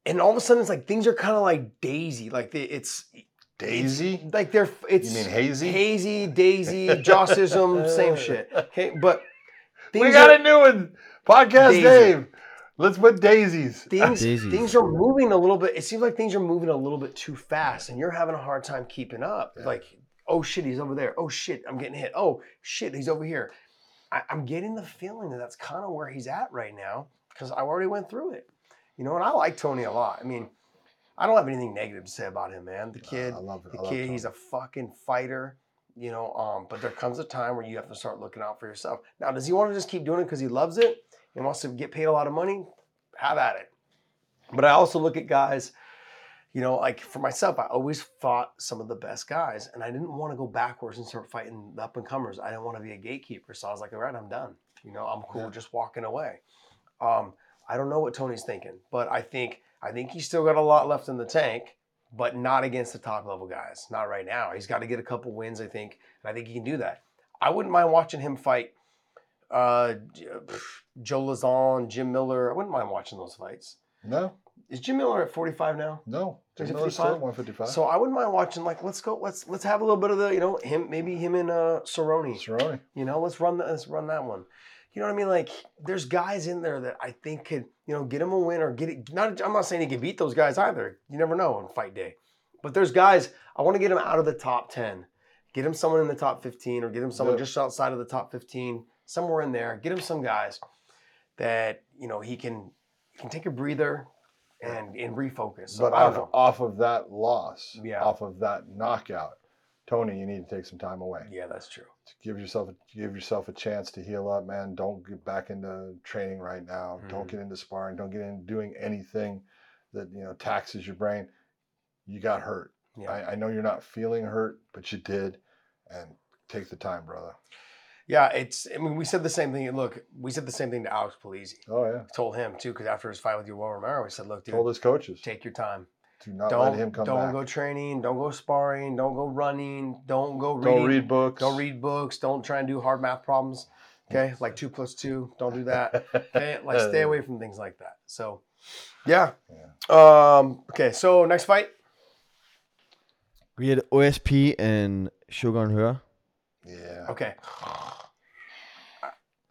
and all of a sudden it's like things are kind of like daisy. Like they, it's Daisy? like they're it's You mean hazy? hazy, daisy, jossism, same shit. (laughs) Okay, but we got are- a new one. Podcast Daisy. Dave. Let's put daisies. things Daisies. things are moving a little bit. It seems like things are moving a little bit too fast, and you're having a hard time keeping up. Yeah. Like, oh shit, he's over there. Oh shit, I'm getting hit. Oh shit, he's over here. I, I'm getting the feeling that that's kind of where he's at right now because I already went through it. You know, and I like Tony a lot. I mean, I don't have anything negative to say about him, man. The kid, I love it. the I love kid, he's a fucking fighter. You know, um, but there comes a time where you have to start looking out for yourself. Now, does he want to just keep doing it because he loves it and wants to get paid a lot of money? Have at it. But I also look at guys, you know, like for myself, I always fought some of the best guys, and I didn't want to go backwards and start fighting the up and comers. I didn't want to be a gatekeeper, so I was like, all right, I'm done. You know, I'm cool Yeah. just walking away. Um, I don't know what Tony's thinking, but I think I think he's still got a lot left in the tank, but not against the top level guys. Not right now. He's got to get a couple wins, I think, and I think he can do that. I wouldn't mind watching him fight uh, Joe Lauzon, Jim Miller. I wouldn't mind watching those fights. No, Is Jim Miller at 45 now? no. It Miller's still at 155. So I wouldn't mind watching. Like, let's go. Let's let's have a little bit of the, you know, him maybe him and uh, Cerrone. Cerrone. You know, let's run that. Let's run that one. You know what I mean? Like, there's guys in there that I think could, you know, get him a win or get it. Not, I'm not saying he can beat those guys either. You never know on fight day. But there's guys I want to get him out of the top 10. Get him someone in the top 15 or get him someone Yeah. just outside of the top 15, somewhere in there. Get him some guys that you know he can he can take a breather and and refocus. So but off, off of that loss, Yeah. off of that knockout, Tony, you need to take some time away. Yeah, that's true. Give yourself give yourself a chance to heal up, man. Don't get back into training right now. Don't Mhm. get into sparring. Don't get into doing anything that you know taxes your brain. You got hurt. Yeah. I, I know you're not feeling hurt, but you did, and take the time, brother. Yeah, it's. I mean, we said the same thing. Look, we said the same thing to Alex Polizzi. Oh yeah, Told him too, because after his fight with Yoel Romero, we said, "Look, dude, told his coaches take your time. do not don't let him come don't back. go training. Don't go sparring. Don't go running. Don't go Don't read books. Don't read books. Don't try and do hard math problems. Okay, like two plus two. Don't do that. (laughs) Okay, like stay away from things like that. So, yeah. Um. Okay. So next fight. We had OSP and Shogun Rua. Yeah. Okay.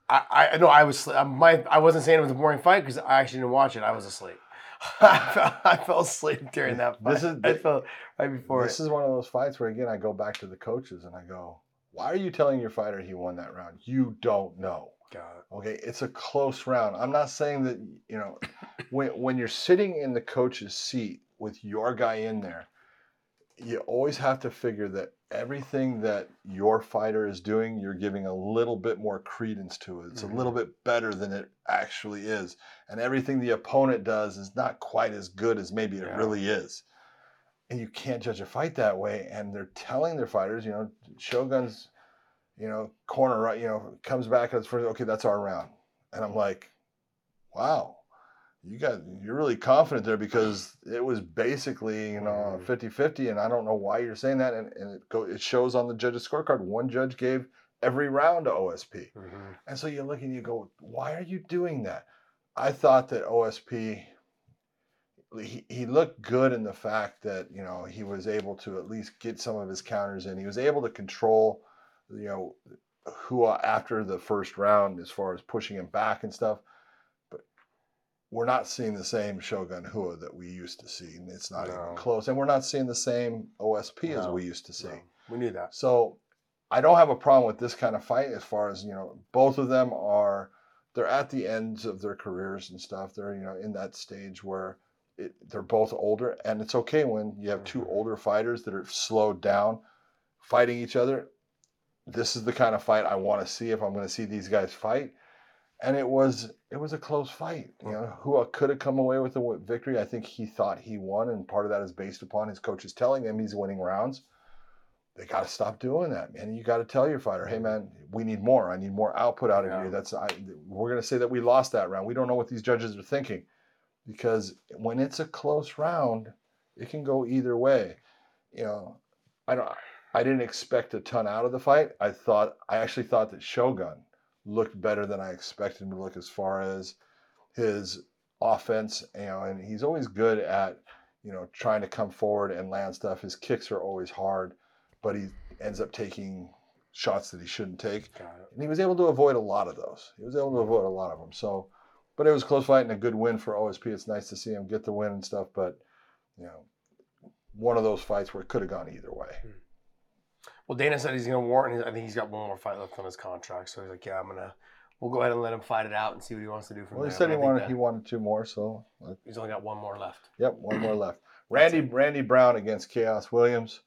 I, I know I was my I wasn't saying it was a boring fight because I actually didn't watch it. I was asleep. (laughs) I, fell, (laughs) I fell asleep during that fight. This is- I fell right before This it. is one of those fights where again I go back to the coaches and I go, "Why are you telling your fighter he won that round? You don't know." God. Okay, it's a close round. I'm not saying that you know (laughs) when when you're sitting in the coach's seat with your guy in there, you always have to figure that everything that your fighter is doing, you're giving a little bit more credence to it. It's a little mm-hmm. bit better than it actually is. And everything the opponent does is not quite as good as maybe it Yeah. really is. And you can't judge a fight that way. And they're telling their fighters, you know, Shogun's, you know, corner right, you know, comes back and it's first, okay, that's our round. And I'm mm-hmm. like, wow, you got, you're really confident there because it was basically, you know, Mhm. 50 50. And I don't know why you're saying that. And, and it, go, it shows on the judge's scorecard. One judge gave every round to OSP. Mhm. And so you look and you go, why are you doing that? I thought that OSP, he, he looked good in the fact that you know he was able to at least get some of his counters in. He was able to control, you know, who after the first round as far as pushing him back and stuff. We're not seeing the same Shogun Rua that we used to see. and It's not No. even close, and we're not seeing the same OSP as we used to see. No, we knew that. So I don't have a problem with this kind of fight as far as, you know, both of them are they're at the ends of their careers and stuff. They're, you know, in that stage where it, they're both older and it's okay when you have two Mhm. older fighters that are slowed down fighting each other. This is the kind of fight I want to see if I'm going to see these guys fight. And it was it was a close fight. You mm. know, who uh, could have come away with a victory. I think he thought he won, and part of that is based upon his coaches telling him he's winning rounds they got to stop doing that, man. You got to tell your fighter, hey, man, we need more. I need more output out of Yeah. you. That's I, we're going to say that we lost that round. We don't know what these judges are thinking, because when it's a close round, it can go either way. You know, I don't. I didn't expect a ton out of the fight. I thought I actually thought that Shogun looked better than I expected him to look as far as his offense. You know, and he's always good at you know trying to come forward and land stuff. His kicks are always hard but he ends up taking shots that he shouldn't take. And he was able to avoid a lot of those. He was able to avoid a lot of them. So, but it was a close fight and a good win for OSP. It's nice to see him get the win and stuff, but you know, one of those fights where it could have gone either way. Hmm. Well, Dana said he's going to warrant. His, I think he's got one more fight left on his contract, so he's like, "Yeah, I'm gonna. We'll go ahead and let him fight it out and see what he wants to do from Well, he there." said he I think wanted he wanted two more, so He's only got one more left. yep, one more left. (clears throat) Randy Randy Brown against Khaos Williams.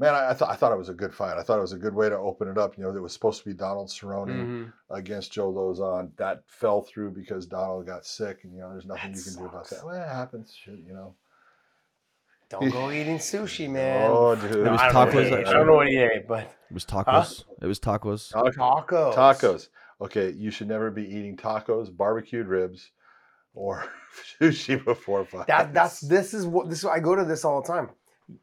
Man, I, I thought I thought it was a good fight. I thought it was a good way to open it up. You know, it was supposed to be Donald Cerrone. Mhm. against Joe Lauzon. That fell through because Donald got sick, and you know, there's nothing That you can do about that. Well, it happens, shit, you know. Don't go (laughs) eating sushi, man. Oh, dude. No, was I, don't know what he ate. I don't know what he ate, but It was tacos. It was tacos. tacos. Tacos. Okay, you should never be eating tacos, barbecued ribs, or (laughs) sushi before fight. That that's this is what this. I go to this all the time.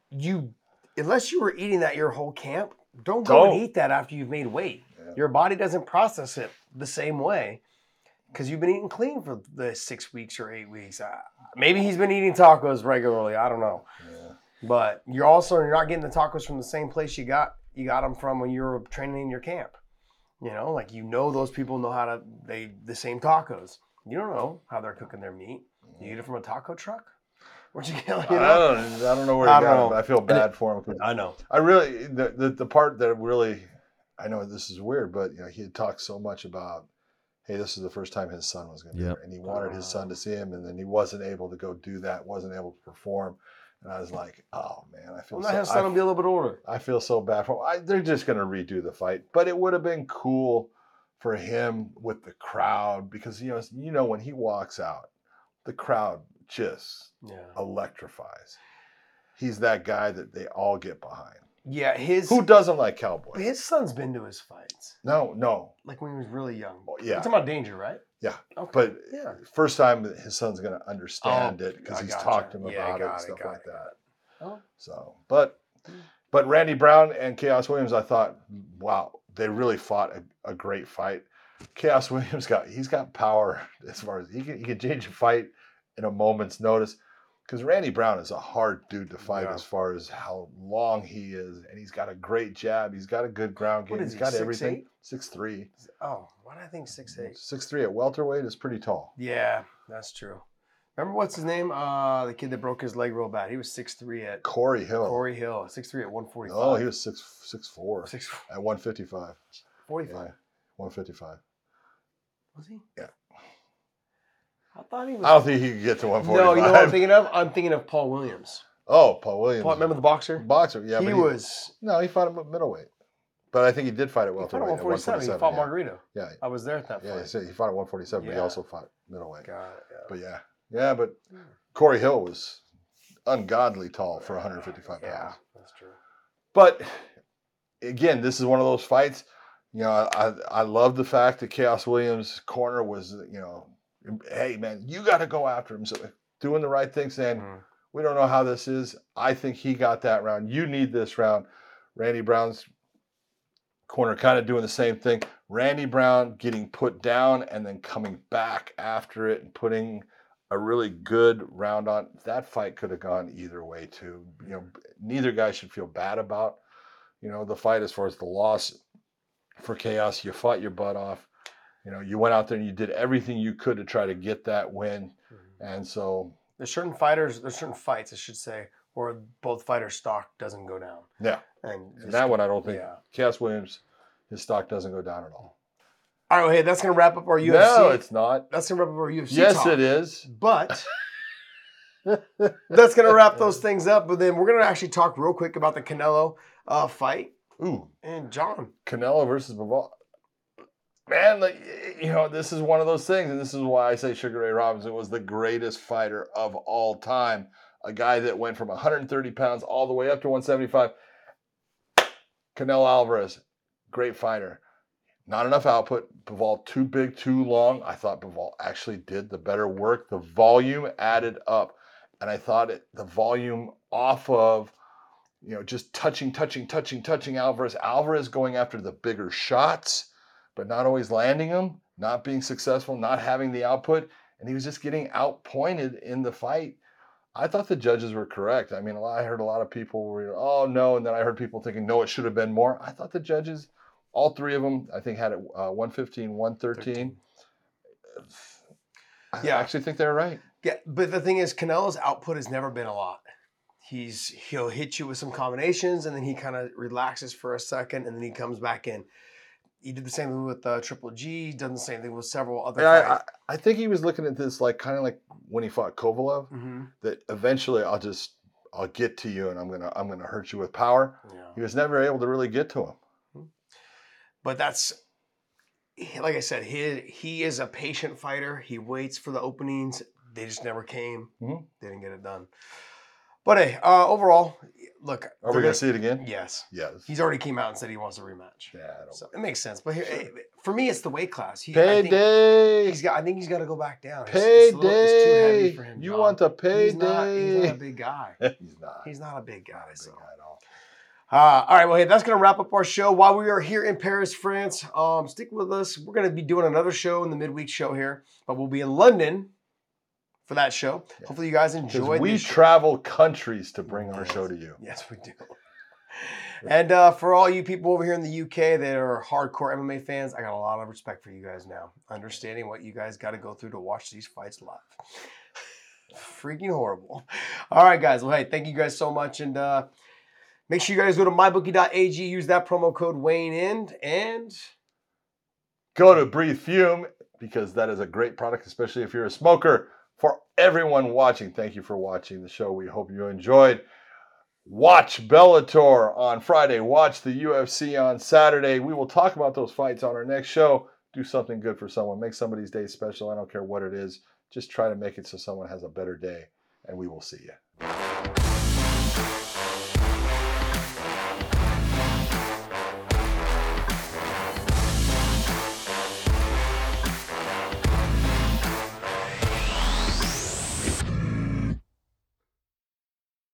You, unless you were eating that your whole camp, don't go Don't. and eat that after you've made weight. Yeah. Your body doesn't process it the same way because you've been eating clean for the six weeks or eight weeks. Uh, maybe he's been eating tacos regularly. I don't know. Yeah. But you're also you're not getting the tacos from the same place you got you got them from when you were training in your camp. You know, like you know those people know how to they the same tacos. You don't know how they're cooking their meat. You eat it from a taco truck. Where'd you get? (laughs) You I don't, I don't know where I he got it, but I feel bad for him. I know. I really the, the the part that really I know this is weird, but you know he had talked so much about, hey, this is the first time his son was going to be Yep. there, and he wanted his son to see him, and then he wasn't able to go do that, wasn't able to perform, and I was like, oh man, I feel Well, now so, his son I, will be a little bit older. I feel so bad for him. I, they're just going to redo the fight, but it would have been cool for him with the crowd because you know you know when he walks out, the crowd just Yeah. electrifies. He's that guy that they all get behind. Yeah, his Who doesn't like Cowboy? his son's been to his fights, No, no. like when he was really young. Oh, yeah, talking about danger, right? Yeah, Okay. but yeah. first time his son's going to understand Oh, it because I he's gotcha. talked to him Yeah, about it got and it, stuff got like it, that. Oh. So, but but Randy Brown and Khaos Williams, I thought, wow, they really fought a, a great fight. Khaos (laughs) Williams got he's got power (laughs) as far as he can he can change a fight in a moment's notice. Because Randy Brown is a hard dude to fight Yeah. as far as how long he is, and he's got a great jab. He's got a good ground game. What is He's he, got 6'8"? everything. Six three. Oh, why did I think six eight? Six three at welterweight is pretty tall. Yeah, that's true. Remember what's his name? Uh, the kid that broke his leg real bad. He was six three at Corey Hill. Corey Hill. Six three at one forty five. Oh, he was six six four six at one fifty five. forty Yeah, five. one fifty five. Was he? Yeah. I thought he was. I don't think he could get to one forty no, you know what I'm thinking of? I'm thinking of Paul Williams. oh, Paul Williams. Paul, remember the boxer? boxer? Yeah, he but was. No, he fought him at middleweight. But I think he did fight at He fought at welterweight. at 147. He fought yeah. Margarito. Yeah, I was there at that yeah. He fight. said he fought at one forty seven, but he also fought middleweight. Got it. Yeah. But yeah, yeah, but Corey Hill was ungodly tall for 155 pounds. Yeah, that's true. But again, this is one of those fights. You know, I I love the fact that Khaos Williams' corner was, you know, hey man, you got to go after him. So doing the right thing, saying Mhm. we don't know how this is. I think he got that round. You need this round. Randy Brown's corner kind of doing the same thing. Randy Brown getting put down and then coming back after it and putting a really good round on. That fight could have gone either way too. You know, neither guy should feel bad about you know the fight as far as the loss for Khaos. You fought your butt off. You know, you went out there and you did everything you could to try to get that win. And so, There's certain fighters, there's certain fights, I should say, where both fighters' stock doesn't go down. yeah, And and that one I don't think Yeah. Khaos Williams, his stock doesn't go down at all. All right, well, hey, that's gonna wrap up our UFC. No, it's not. that's gonna wrap up our UFC. Yes, talk. it is. But (laughs) that's gonna wrap those things up. But then we're gonna actually talk real quick about the Canelo uh, fight Ooh, and John. Canelo versus Bivol. Man, like you know, this is one of those things, and this is why I say Sugar Ray Robinson was the greatest fighter of all time. A guy that went from 130 pounds all the way up to 175. Canelo Alvarez, great fighter. Not enough output. Bivol too big, too long. I thought Bivol actually did the better work. The volume added up, and I thought it, the volume off of you know, just touching, touching, touching, touching Alvarez. Alvarez going after the bigger shots, but not always landing them, not being successful, not having the output, and he was just getting outpointed in the fight. I thought the judges were correct. I mean, I heard a lot of people were, oh no, and then I heard people thinking, no, it should have been more. I thought the judges, all three of them, I think had it uh, 115, 113. I Yeah. actually think they're right. Yeah, but the thing is, Canelo's output has never been a lot. He's he'll hit you with some combinations, and then he kind of relaxes for a second, and then he comes back in. He did the same thing with uh, Triple G. Done the same thing with several other. I, I. I think he was looking at this like kind of like when he fought Kovalev. Mhm. that eventually I'll just I'll get to you and I'm gonna I'm gonna hurt you with power. Yeah. He was never able to really get to him. But that's like I said, he he is a patient fighter. He waits for the openings. They just never came. Mhm. Didn't get it done. But hey, uh, overall, look. Are we gonna see it again? Yes, Yes. he's already came out and said he wants a rematch. Yeah. I don't- So it makes sense. But here, eh, for me, it's the weight class. He, I think Payday. he's got. I think he's got to go back down. It's- it's a little- it's too heavy for him, You John. want the (laughs) He's not, he's not a big guy. He's not. He's not a big guy. A big So. guy at all. Uh, all right, well, hey, that's going to wrap up our show. While we are here in Paris, France, um, stick with us. We're going to be doing another show in the midweek show here, but we'll be in London for that show. Yeah. Hopefully, you guys enjoyed. we travel countries to bring our Yes. show to you. Yes, we do. And uh, for all you people over here in the UK that are hardcore MMA fans, I got a lot of respect for you guys now. Understanding what you guys got to go through to watch these fights live. Freaking horrible. All right, guys. Well, hey, thank you guys so much. And uh, make sure you guys go to mybookie.ag, use that promo code Weighing In, and Go to Breathe Fume because that is a great product, especially if you're a smoker. For everyone watching, thank you for watching the show. We hope you enjoyed. Watch Bellator on Friday. Watch the UFC on Saturday. We will talk about those fights on our next show. Do something good for someone. Make somebody's day special. I don't care what it is. Just try to make it so someone has a better day, and we will see you.